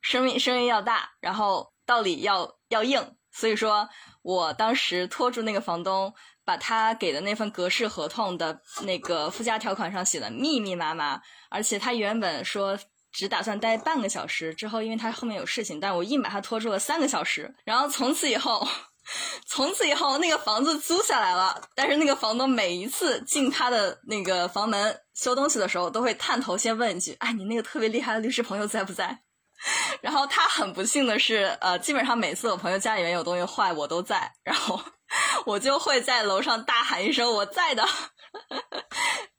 声音声音要大，然后道理要要硬。所以说我当时拖住那个房东，把他给的那份格式合同的那个附加条款上写的密密麻麻，而且他原本说只打算待半个小时，之后因为他后面有事情，但我硬把他拖住了三个小时。然后从此以后。<laughs> 从此以后，那个房子租下来了。但是那个房东每一次进他的那个房门修东西的时候，都会探头先问一句：“哎，你那个特别厉害的律师朋友在不在？” <laughs> 然后他很不幸的是，呃，基本上每次我朋友家里面有东西坏，我都在，然后 <laughs> 我就会在楼上大喊一声：“我在的。”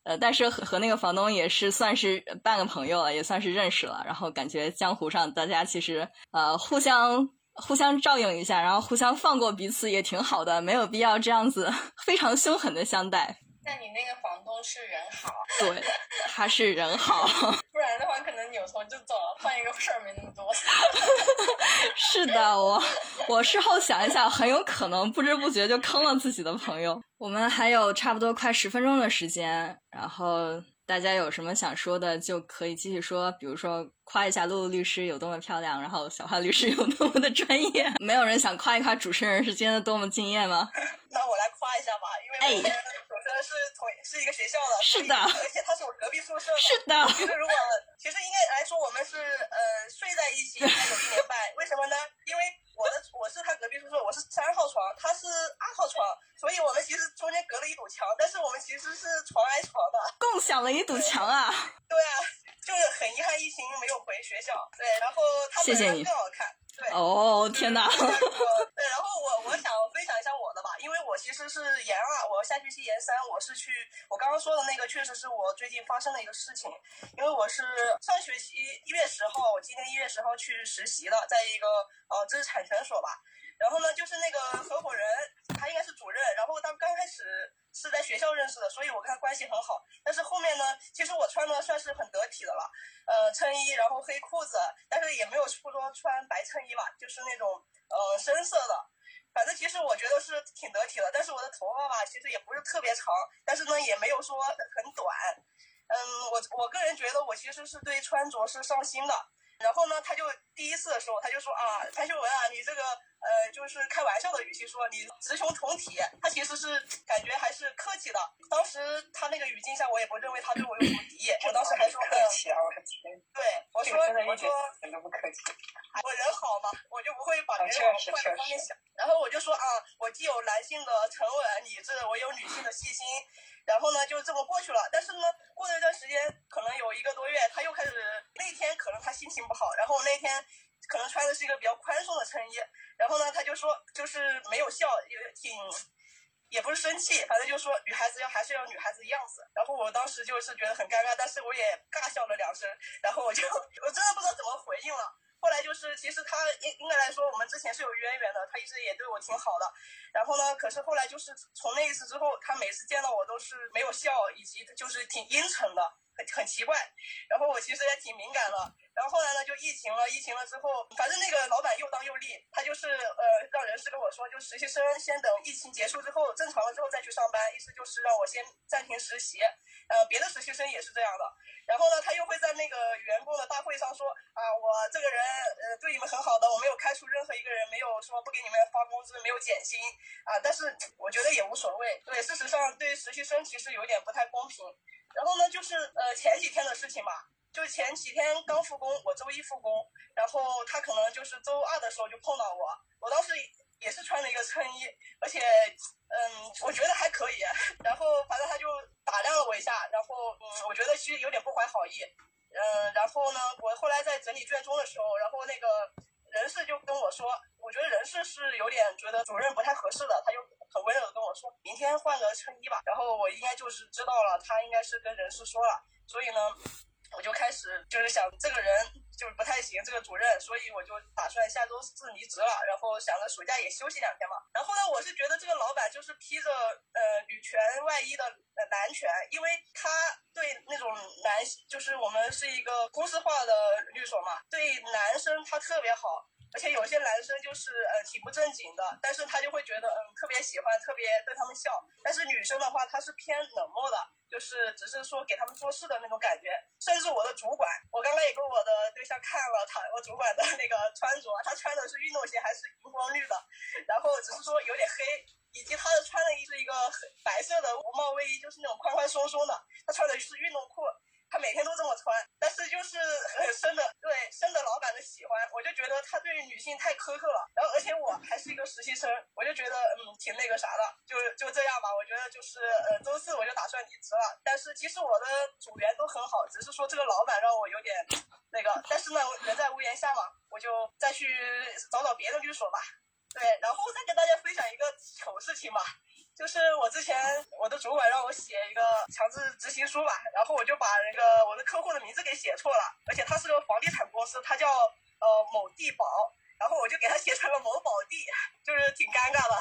呃，但是和和那个房东也是算是半个朋友了，也算是认识了。然后感觉江湖上大家其实呃互相。互相照应一下，然后互相放过彼此也挺好的，没有必要这样子 <laughs> 非常凶狠的相待。那你那个房东是人好？对，他是人好。<laughs> 不然的话，可能扭头就走了，换一个事儿没那么多。<laughs> 是的，我我事后想一想，很有可能不知不觉就坑了自己的朋友。我们还有差不多快十分钟的时间，然后。大家有什么想说的，就可以继续说。比如说，夸一下露露律师有多么漂亮，然后小花律师有多么的专业。没有人想夸一夸主持人是今天的多么敬业吗？那我来夸一下吧，因为我们主持人是同是一个学校的，是的，而且他是我隔壁宿舍的。是的。其实如果其实应该来说，我们是呃睡在一起有一年半。为什么呢？因为。我的我是他隔壁宿舍，我是三号床，他是二号床，所以我们其实中间隔了一堵墙，但是我们其实是床挨床的，共享了一堵墙啊。<laughs> 对啊，就是很遗憾疫情没有回学校。对，然后他本人更好看。对。哦，天哪。<laughs> 对，然后我我想分享一下我的吧，因为我其实是研二，我下学期研三，我是去我刚刚说的那个，确实是我最近发生的一个事情，因为我是上学期一月十号，我今天一月十号去实习了，在一个呃知识诊所吧。然后呢，就是那个合伙人，他应该是主任。然后他刚开始是在学校认识的，所以我跟他关系很好。但是后面呢，其实我穿的算是很得体的了，呃，衬衣，然后黑裤子，但是也没有说穿白衬衣吧，就是那种呃深色的。反正其实我觉得是挺得体的。但是我的头发吧，其实也不是特别长，但是呢，也没有说很短。嗯，我我个人觉得我其实是对穿着是上心的。然后呢，他就第一次的时候，他就说啊，潘秀文啊，你这个呃，就是开玩笑的语气说你雌雄同体，他其实是感觉还是客气的。当时他那个语境下，我也不认为他对我有什么敌意。我当时还说客气啊，我天。对，我说我说人都不客气。我人好嘛，我就不会把别人往坏的方面想。然后我就说啊，我既有男性的沉稳理智，我有女性的细心。然后呢，就这么过去了。但是呢，过了一段时间，可能有一个多月，他又开始那天可能他心情不好，然后那天可能穿的是一个比较宽松的衬衣，然后呢，他就说就是没有笑，也挺也不是生气，反正就说女孩子要还是要女孩子的样子。然后我当时就是觉得很尴尬，但是我也尬笑了两声，然后我就 <laughs> 我真的不知道怎么回应了。后来就是，其实他应应该来说，我们之前是有渊源的，他一直也对我挺好的。然后呢，可是后来就是从那一次之后，他每次见到我都是没有笑，以及就是挺阴沉的。很很奇怪，然后我其实也挺敏感的，然后后来呢就疫情了，疫情了之后，反正那个老板又当又立，他就是呃让人事跟我说，就实习生先等疫情结束之后正常了之后再去上班，意思就是让我先暂停实习，呃别的实习生也是这样的，然后呢他又会在那个员工的大会上说啊我这个人呃对你们很好的，我没有开除任何一个人，没有说不给你们发工资，没有减薪。啊，但是我觉得也无所谓，对，事实上对实习生其实有点不太公平。然后呢，就是呃前几天的事情吧，就前几天刚复工，我周一复工，然后他可能就是周二的时候就碰到我，我当时也是穿了一个衬衣，而且嗯，我觉得还可以，然后反正他就打量了我一下，然后嗯，我觉得其实有点不怀好意，嗯，然后呢，我后来在整理卷宗的时候，然后那个人事就跟我说，我觉得人事是有点觉得主任不太合适的，他就很温柔的跟我说，明天换个衬衣吧。然后我应该就是知道了，他应该是跟人事说了，所以呢。我就开始就是想这个人就是不太行，这个主任，所以我就打算下周四离职了，然后想着暑假也休息两天嘛。然后呢，我是觉得这个老板就是披着呃女权外衣的男权，因为他对那种男就是我们是一个公司化的律所嘛，对男生他特别好。而且有些男生就是呃挺不正经的，但是他就会觉得嗯特别喜欢，特别对他们笑。但是女生的话，她是偏冷漠的，就是只是说给他们做事的那种感觉。甚至我的主管，我刚刚也跟我的对象看了他我主管的那个穿着，他穿的是运动鞋还是荧光绿的，然后只是说有点黑，以及他的穿的是一个白色的无帽卫衣，就是那种宽宽松松的，他穿的是运动裤。他每天都这么穿，但是就是很深的对深的老板的喜欢，我就觉得他对女性太苛刻了。然后而且我还是一个实习生，我就觉得嗯挺那个啥的，就就这样吧。我觉得就是呃周四我就打算离职了。但是其实我的组员都很好，只是说这个老板让我有点那个。但是呢，人在屋檐下嘛，我就再去找找别的律所吧。对，然后再跟大家分享一个糗事情吧。就是我之前我的主管让我写一个强制执行书吧，然后我就把那个我的客户的名字给写错了，而且他是个房地产公司，他叫呃某地宝。然后我就给他写成了某宝地，就是挺尴尬的。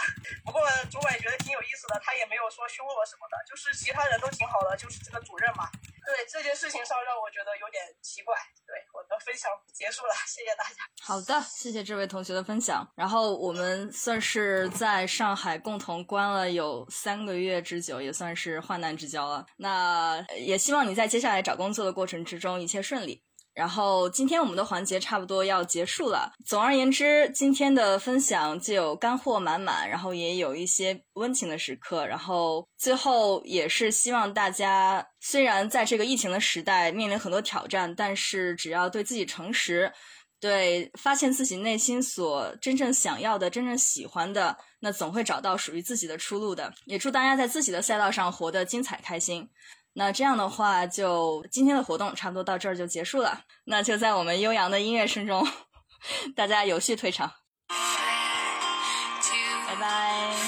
不过主管也觉得挺有意思的，他也没有说凶我什么的，就是其他人都挺好的，就是这个主任嘛。对这件事情上让我觉得有点奇怪。对我的分享结束了，谢谢大家。好的，谢谢这位同学的分享。然后我们算是在上海共同关了有三个月之久，也算是患难之交了。那也希望你在接下来找工作的过程之中一切顺利。然后今天我们的环节差不多要结束了。总而言之，今天的分享就有干货满满，然后也有一些温情的时刻。然后最后也是希望大家，虽然在这个疫情的时代面临很多挑战，但是只要对自己诚实，对发现自己内心所真正想要的、真正喜欢的，那总会找到属于自己的出路的。也祝大家在自己的赛道上活得精彩开心。那这样的话，就今天的活动差不多到这儿就结束了。那就在我们悠扬的音乐声中，<laughs> 大家有序退场，拜拜。